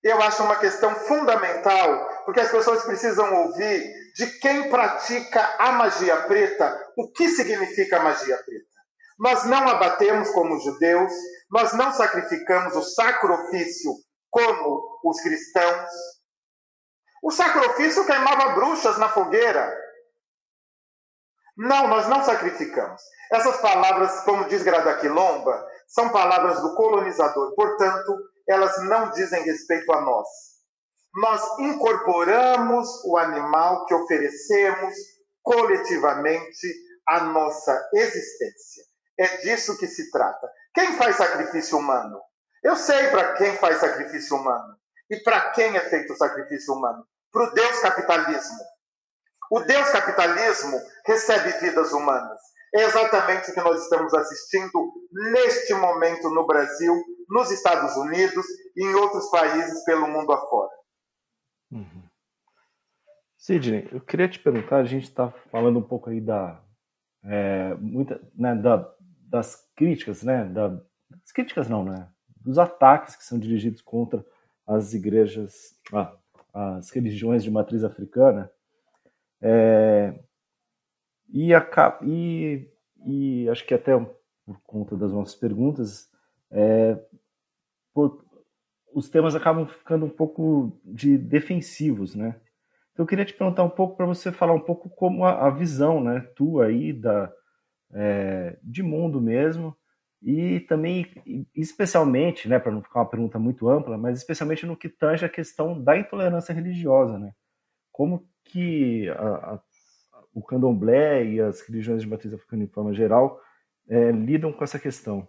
eu acho uma questão fundamental, porque as pessoas precisam ouvir de quem pratica a magia preta o que significa magia preta. Nós não abatemos como judeus, nós não sacrificamos o sacro ofício como os cristãos, o sacrifício queimava bruxas na fogueira. Não, nós não sacrificamos. Essas palavras, como diz Grada Quilomba, são palavras do colonizador. Portanto, elas não dizem respeito a nós. Nós incorporamos o animal que oferecemos coletivamente à nossa existência. É disso que se trata. Quem faz sacrifício humano? Eu sei para quem faz sacrifício humano e para quem é feito o sacrifício humano para o Deus capitalismo. O Deus capitalismo recebe vidas humanas. É exatamente o que nós estamos assistindo neste momento no Brasil, nos Estados Unidos e em outros países pelo mundo afora. Uhum. Sidney, eu queria te perguntar, a gente está falando um pouco aí da, é, muita, né, da, das críticas, né, da, das críticas não, né, dos ataques que são dirigidos contra as igrejas, ah, as religiões de matriz africana, é, e, a, e, e, acho que até por conta das nossas perguntas, é, por, os temas acabam ficando um pouco de defensivos, né? Então eu queria te perguntar um pouco para você falar um pouco como a, a visão, né, tua aí da é, de mundo mesmo e também, especialmente, né, para não ficar uma pergunta muito ampla, mas especialmente no que tange a questão da intolerância religiosa, né? Como que a, a, o candomblé e as religiões de matriz africana de forma geral é, lidam com essa questão?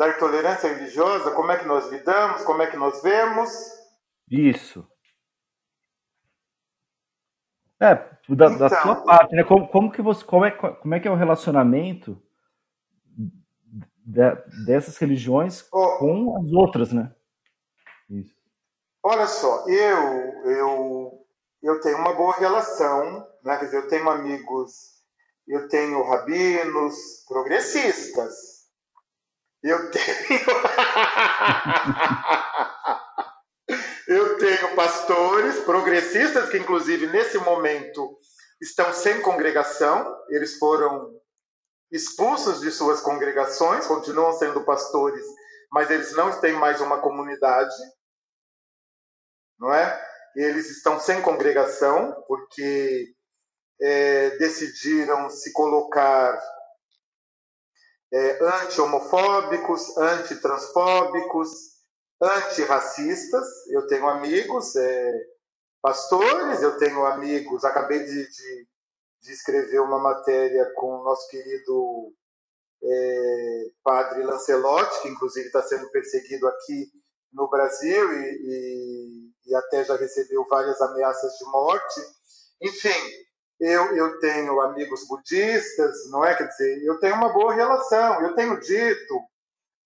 Da intolerância religiosa, como é que nós lidamos, como é que nós vemos? Isso. É, da, então, da sua parte, né? Como, como, que você, como, é, como é que é o relacionamento de, dessas religiões oh, com as outras, né? Isso. Olha só, eu, eu, eu tenho uma boa relação, né? Quer dizer, eu tenho amigos, eu tenho rabinos progressistas. Eu tenho. Eu tenho pastores progressistas que, inclusive, nesse momento estão sem congregação, eles foram expulsos de suas congregações, continuam sendo pastores, mas eles não têm mais uma comunidade, não é? Eles estão sem congregação porque é, decidiram se colocar é, anti-homofóbicos, anti-transfóbicos, antirracistas. Eu tenho amigos é, pastores, eu tenho amigos. Acabei de, de, de, escrever uma matéria com o nosso querido é, padre Lancelotti, que inclusive está sendo perseguido aqui no Brasil e, e, e até já recebeu várias ameaças de morte. Enfim, eu, eu tenho amigos budistas, não é? Quer dizer, eu tenho uma boa relação. Eu tenho dito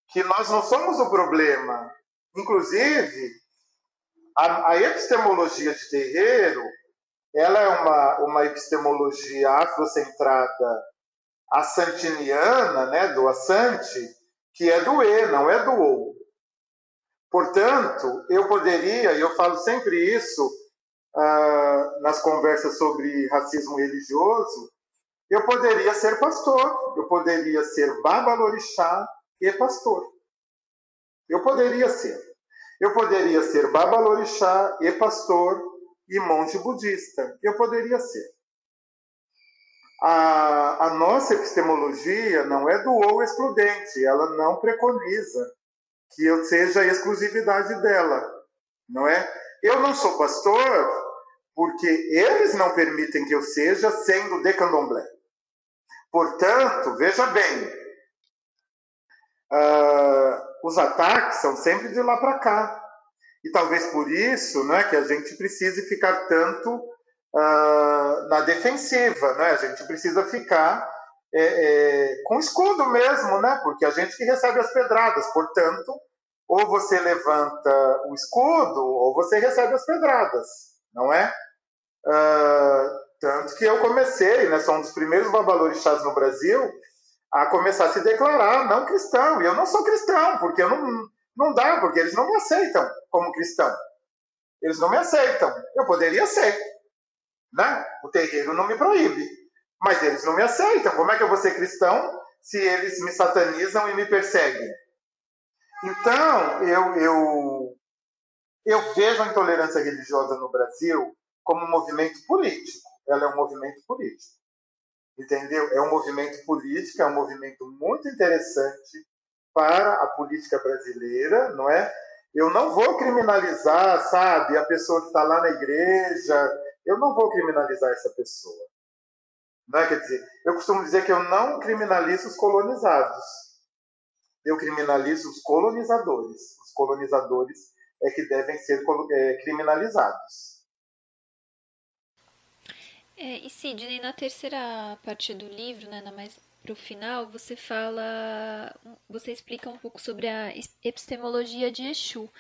que nós não somos o problema. Inclusive, a, a epistemologia de terreiro, ela é uma, uma epistemologia afrocentrada assantiniana, né, do assante, que é do e, não é do ou. Portanto, eu poderia, e eu falo sempre isso uh, nas conversas sobre racismo religioso, eu poderia ser pastor, eu poderia ser babalorixá e pastor. Eu poderia ser. Eu poderia ser babalorixá e pastor e monge budista. Eu poderia ser. A, a nossa epistemologia não é do ou excludente, ela não preconiza que eu seja a exclusividade dela, não é? Eu não sou pastor porque eles não permitem que eu seja sendo de candomblé. Portanto, veja bem, uh, os ataques são sempre de lá para cá. E talvez por isso né, que a gente precise ficar tanto uh, na defensiva, né? a gente precisa ficar é, é, com escudo mesmo, né? porque a gente que recebe as pedradas, portanto, ou você levanta o escudo ou você recebe as pedradas, não é? Uh, tanto que eu comecei, né, sou um dos primeiros babalorixás no Brasil a começar a se declarar não cristão. E eu não sou cristão, porque eu não, não dá, porque eles não me aceitam como cristão. Eles não me aceitam. Eu poderia ser. Né? O terreiro não me proíbe. Mas eles não me aceitam. Como é que eu vou ser cristão se eles me satanizam e me perseguem? Então, eu, eu, eu vejo a intolerância religiosa no Brasil como um movimento político. Ela é um movimento político. Entendeu? É um movimento político, é um movimento muito interessante para a política brasileira, não é? Eu não vou criminalizar, sabe, a pessoa que está lá na igreja, eu não vou criminalizar essa pessoa. Não é? Quer dizer, eu costumo dizer que eu não criminalizo os colonizados. Eu criminalizo os colonizadores. Os colonizadores é que devem ser é, criminalizados. É, e Sidney, na terceira parte do livro, né, mais para o final, você fala, você explica um pouco sobre a epistemologia de Exu.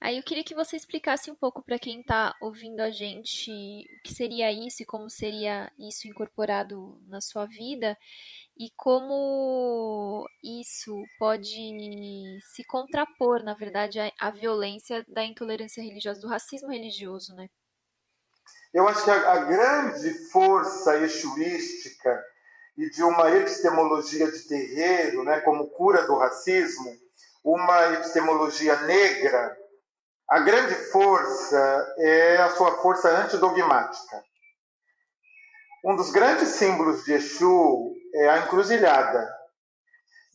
Aí eu queria que você explicasse um pouco para quem está ouvindo a gente o que seria isso e como seria isso incorporado na sua vida e como isso pode se contrapor, na verdade, à, à violência da intolerância religiosa, do racismo religioso, né? Eu acho que a, a grande força exuística e de uma epistemologia de terreiro, né, como cura do racismo, uma epistemologia negra, a grande força é a sua força antidogmática. Um dos grandes símbolos de Exu é a encruzilhada.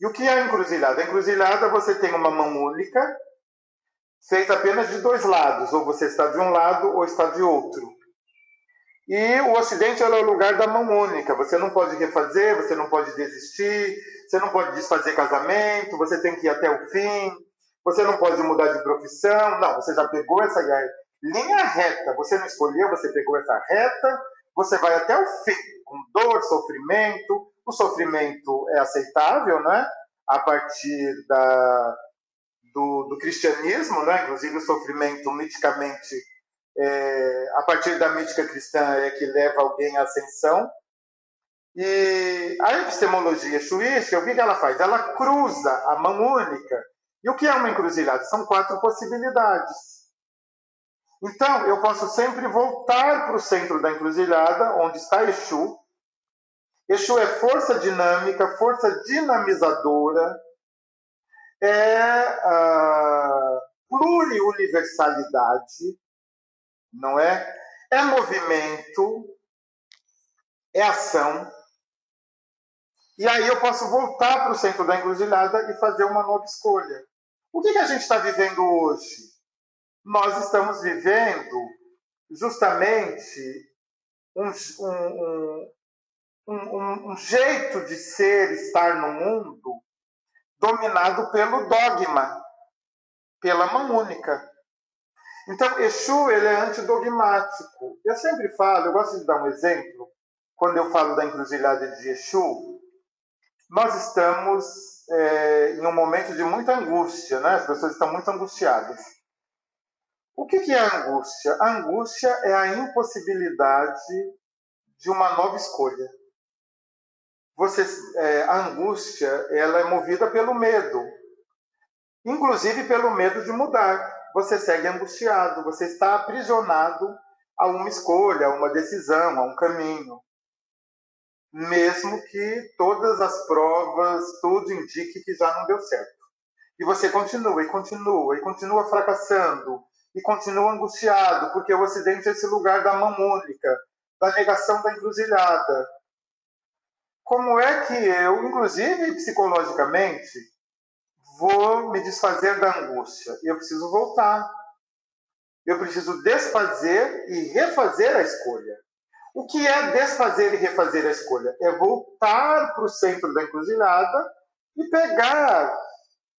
E o que é a encruzilhada? A encruzilhada você tem uma mão única, feita apenas de dois lados, ou você está de um lado ou está de outro. E o Ocidente é o lugar da mão única. Você não pode refazer, você não pode desistir, você não pode desfazer casamento, você tem que ir até o fim, você não pode mudar de profissão. Não, você já pegou essa linha reta, você não escolheu, você pegou essa reta, você vai até o fim, com dor, sofrimento. O sofrimento é aceitável, né? A partir da, do, do cristianismo, né? Inclusive o sofrimento miticamente é, a partir da mítica cristã é que leva alguém à ascensão. E a epistemologia chuística, o que ela faz? Ela cruza a mão única. E o que é uma encruzilhada? São quatro possibilidades. Então, eu posso sempre voltar para o centro da encruzilhada, onde está Exu. Exu é força dinâmica, força dinamizadora, é a pluriuniversalidade, não é? É movimento, é ação. E aí eu posso voltar para o centro da encruzilhada e fazer uma nova escolha. O que, que a gente está vivendo hoje? Nós estamos vivendo justamente um, um, um, um, jeito de ser, estar no mundo, dominado pelo dogma, pela mão única. Então, Exu ele é antidogmático. Eu sempre falo, eu gosto de dar um exemplo quando eu falo da encruzilhada de Exu, nós estamos é, em um momento de muita angústia, né? as pessoas estão muito angustiadas. O que, é a angústia? A angústia é a impossibilidade de uma nova escolha. Você, é, a angústia ela é movida pelo medo, inclusive pelo medo de mudar. Você segue angustiado, você está aprisionado a uma escolha, a uma decisão, a um caminho. Mesmo que todas as provas, tudo indique que já não deu certo. E você continua, e continua, e continua fracassando, e continua angustiado, porque o Ocidente é esse lugar da mão única, da negação da encruzilhada. Como é que eu, inclusive psicologicamente, vou me desfazer da angústia? Eu preciso voltar. Eu preciso desfazer e refazer a escolha. O que é desfazer e refazer a escolha? É voltar para o centro da encruzilhada e pegar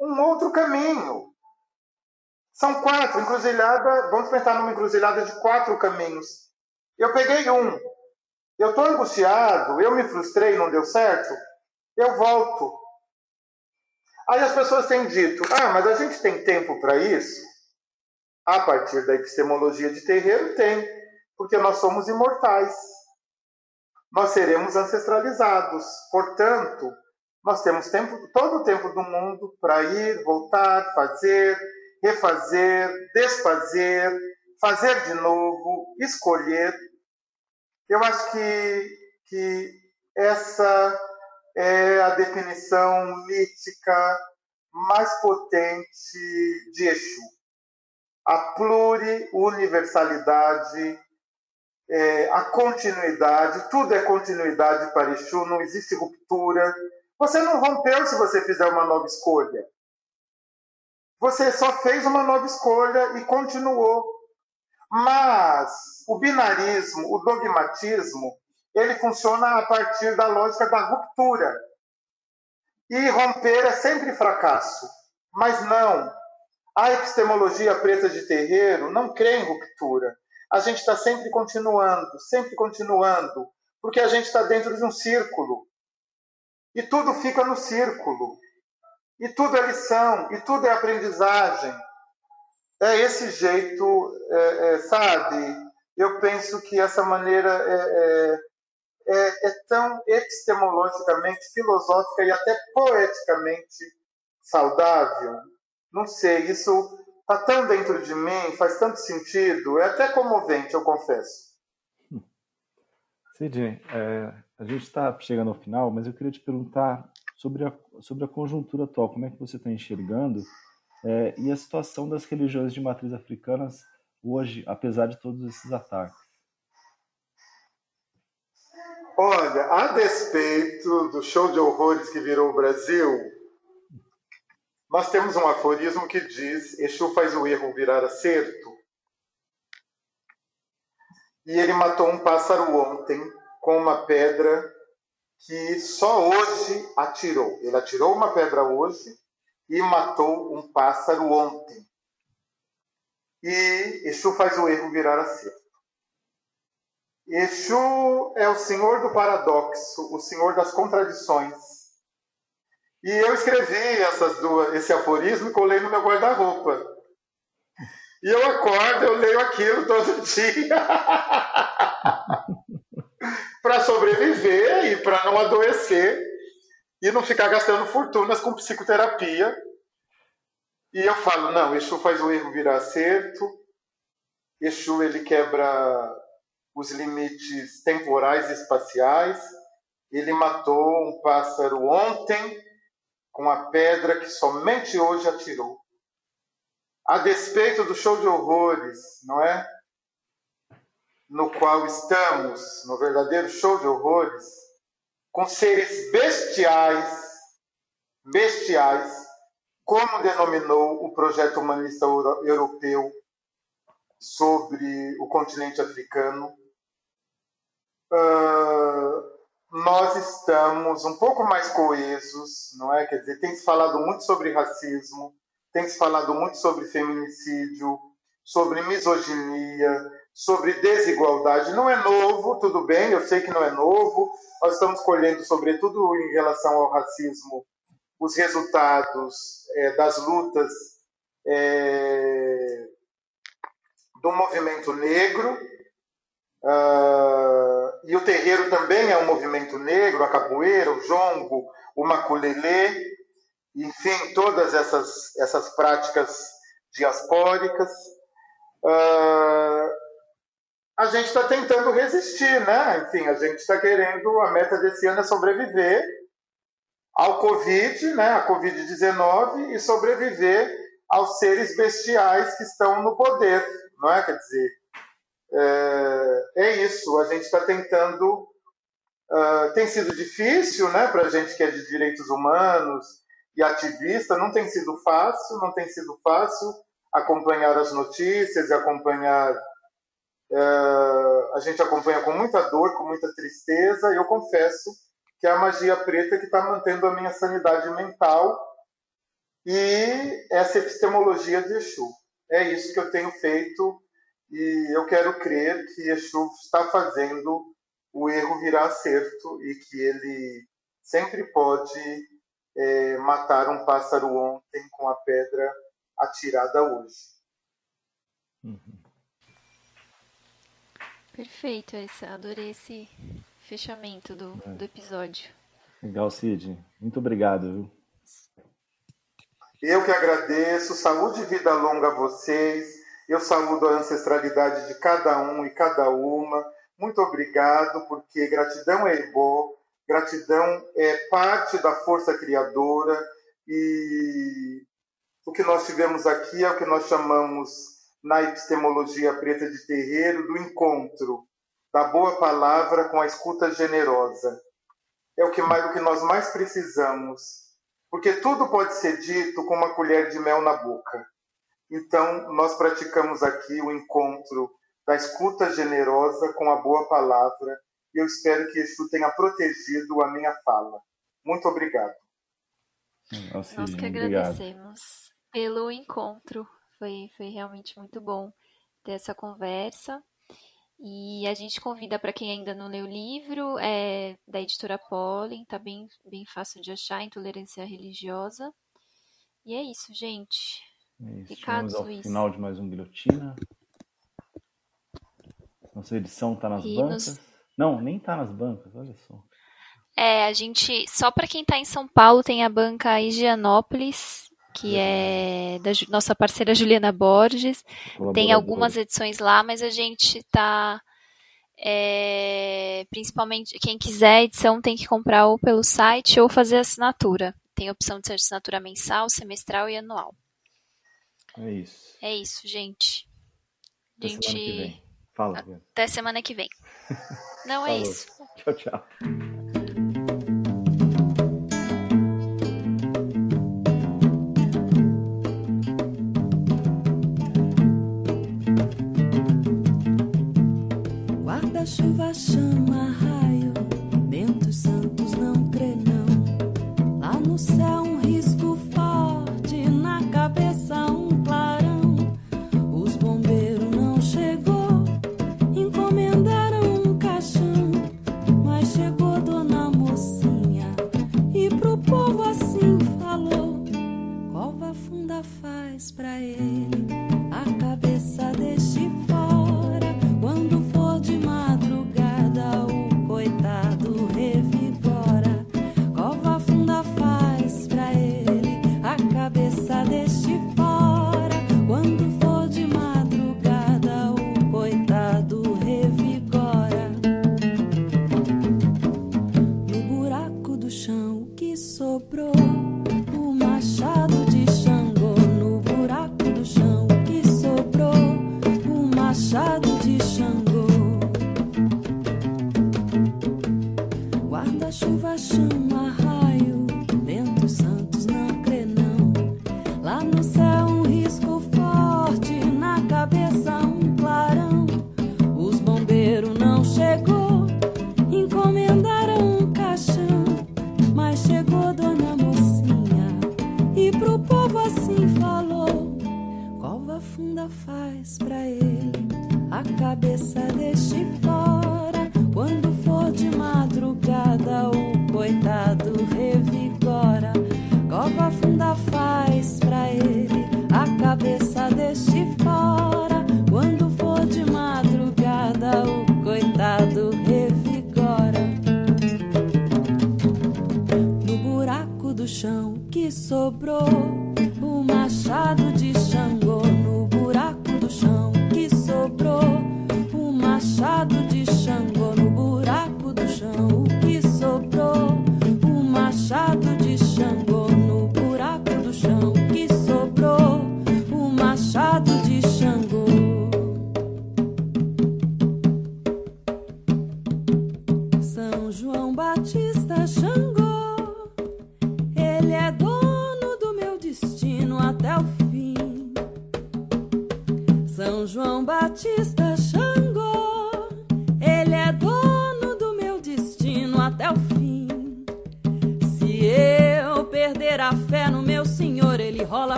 um outro caminho. São quatro, encruzilhada, vamos pensar numa encruzilhada de quatro caminhos. Eu peguei um. Eu estou angustiado, eu me frustrei, não deu certo. Eu volto. Aí as pessoas têm dito: ah, mas a gente tem tempo para isso? A partir da epistemologia de terreiro, tem, porque nós somos imortais. Nós seremos ancestralizados. Portanto, nós temos tempo, todo o tempo do mundo para ir, voltar, fazer, refazer, desfazer, fazer de novo, escolher eu acho que, que essa é a definição mítica mais potente de Exu. A pluriuniversalidade, é, a continuidade, tudo é continuidade para Exu, não existe ruptura. Você não rompeu se você fizer uma nova escolha. Você só fez uma nova escolha e continuou. Mas o binarismo, o dogmatismo, ele funciona a partir da lógica da ruptura. E romper é sempre fracasso. Mas não. A epistemologia preta de terreiro não crê em ruptura. A gente está sempre continuando, sempre continuando, porque a gente está dentro de um círculo. E tudo fica no círculo. E tudo é lição, e tudo é aprendizagem é esse jeito, é, é, sabe? Eu penso que essa maneira é, é, é, é tão epistemologicamente, filosófica e até poeticamente saudável. Não sei, isso está tão dentro de mim, faz tanto sentido, é até comovente, eu confesso. Sidney, é, a gente está chegando ao final, mas eu queria te perguntar sobre a, sobre a conjuntura atual, como é que você está enxergando é, e a situação das religiões de matriz africanas hoje, apesar de todos esses ataques? Olha, a despeito do show de horrores que virou o Brasil, nós temos um aforismo que diz: Exu faz o erro virar acerto. E ele matou um pássaro ontem com uma pedra que só hoje atirou. Ele atirou uma pedra hoje e matou um pássaro ontem. E Exu faz o erro virar acerto. Exu é o senhor do paradoxo, o senhor das contradições. E eu escrevi essas duas, esse aforismo e colei no meu guarda-roupa. E eu acordo, eu leio aquilo todo dia. Para sobreviver e para não adoecer e não ficar gastando fortunas com psicoterapia. E eu falo, não, Exu faz o erro virar acerto, Exu ele quebra os limites temporais e espaciais, ele matou um pássaro ontem com a pedra que somente hoje atirou. A despeito do show de horrores, não é? No qual estamos, no verdadeiro show de horrores, com seres bestiais, bestiais, como denominou o projeto humanista europeu sobre o continente africano. Uh, nós estamos um pouco mais coesos, não é? Quer dizer, tem se falado muito sobre racismo, tem se falado muito sobre feminicídio, sobre misoginia, sobre desigualdade. Não é novo, tudo bem, eu sei que não é novo. Nós estamos colhendo, sobretudo em relação ao racismo, os resultados é, das lutas é, do movimento negro. Uh, e o terreiro também é um movimento negro, a capoeira, o jongo, o maculelê, enfim, todas essas, essas práticas diaspóricas. Uh, a gente está tentando resistir, né? Enfim, a gente está querendo, a meta desse ano é sobreviver ao Covid, né? A Covid-19 e sobreviver aos seres bestiais que estão no poder, não é? Quer dizer, é, é isso. A gente está tentando. Uh, tem sido difícil, né? Para a gente que é de direitos humanos e ativista, não tem sido fácil, não tem sido fácil acompanhar as notícias e acompanhar a gente acompanha com muita dor, com muita tristeza, e eu confesso que é a magia preta que está mantendo a minha sanidade mental e essa epistemologia de Exu. É isso que eu tenho feito e eu quero crer que Exu está fazendo o erro virar acerto e que ele sempre pode é, matar um pássaro ontem com a pedra atirada hoje. Uhum. Perfeito, essa. Adorei esse fechamento do, é. do episódio. Legal, Cid. Muito obrigado, viu? Eu que agradeço. Saúde e vida longa a vocês. Eu saúdo a ancestralidade de cada um e cada uma. Muito obrigado, porque gratidão é Ebô, gratidão é parte da força criadora e o que nós tivemos aqui é o que nós chamamos na epistemologia preta de terreiro do encontro da boa palavra com a escuta generosa. É o que, mais, o que nós mais precisamos, porque tudo pode ser dito com uma colher de mel na boca. Então, nós praticamos aqui o encontro da escuta generosa com a boa palavra, e eu espero que isso tenha protegido a minha fala. Muito obrigado. Nós que agradecemos obrigado. pelo encontro foi, foi realmente muito bom ter essa conversa. E a gente convida para quem ainda não leu o livro, é da editora Pollen, tá bem, bem fácil de achar, Intolerância Religiosa. E é isso, gente. É isso. Ricardo ao Luiz. final de mais um Guilhotina. Nossa edição tá nas e bancas. Nos... Não, nem tá nas bancas, olha só. É, a gente, só para quem tá em São Paulo, tem a banca Higienópolis, que é da nossa parceira Juliana Borges. Tem algumas edições lá, mas a gente está. É, principalmente, quem quiser a edição tem que comprar ou pelo site ou fazer assinatura. Tem a opção de ser assinatura mensal, semestral e anual. É isso. É isso, gente. Até gente... semana que vem. Fala. Até semana que vem. Não é isso. Tchau, tchau.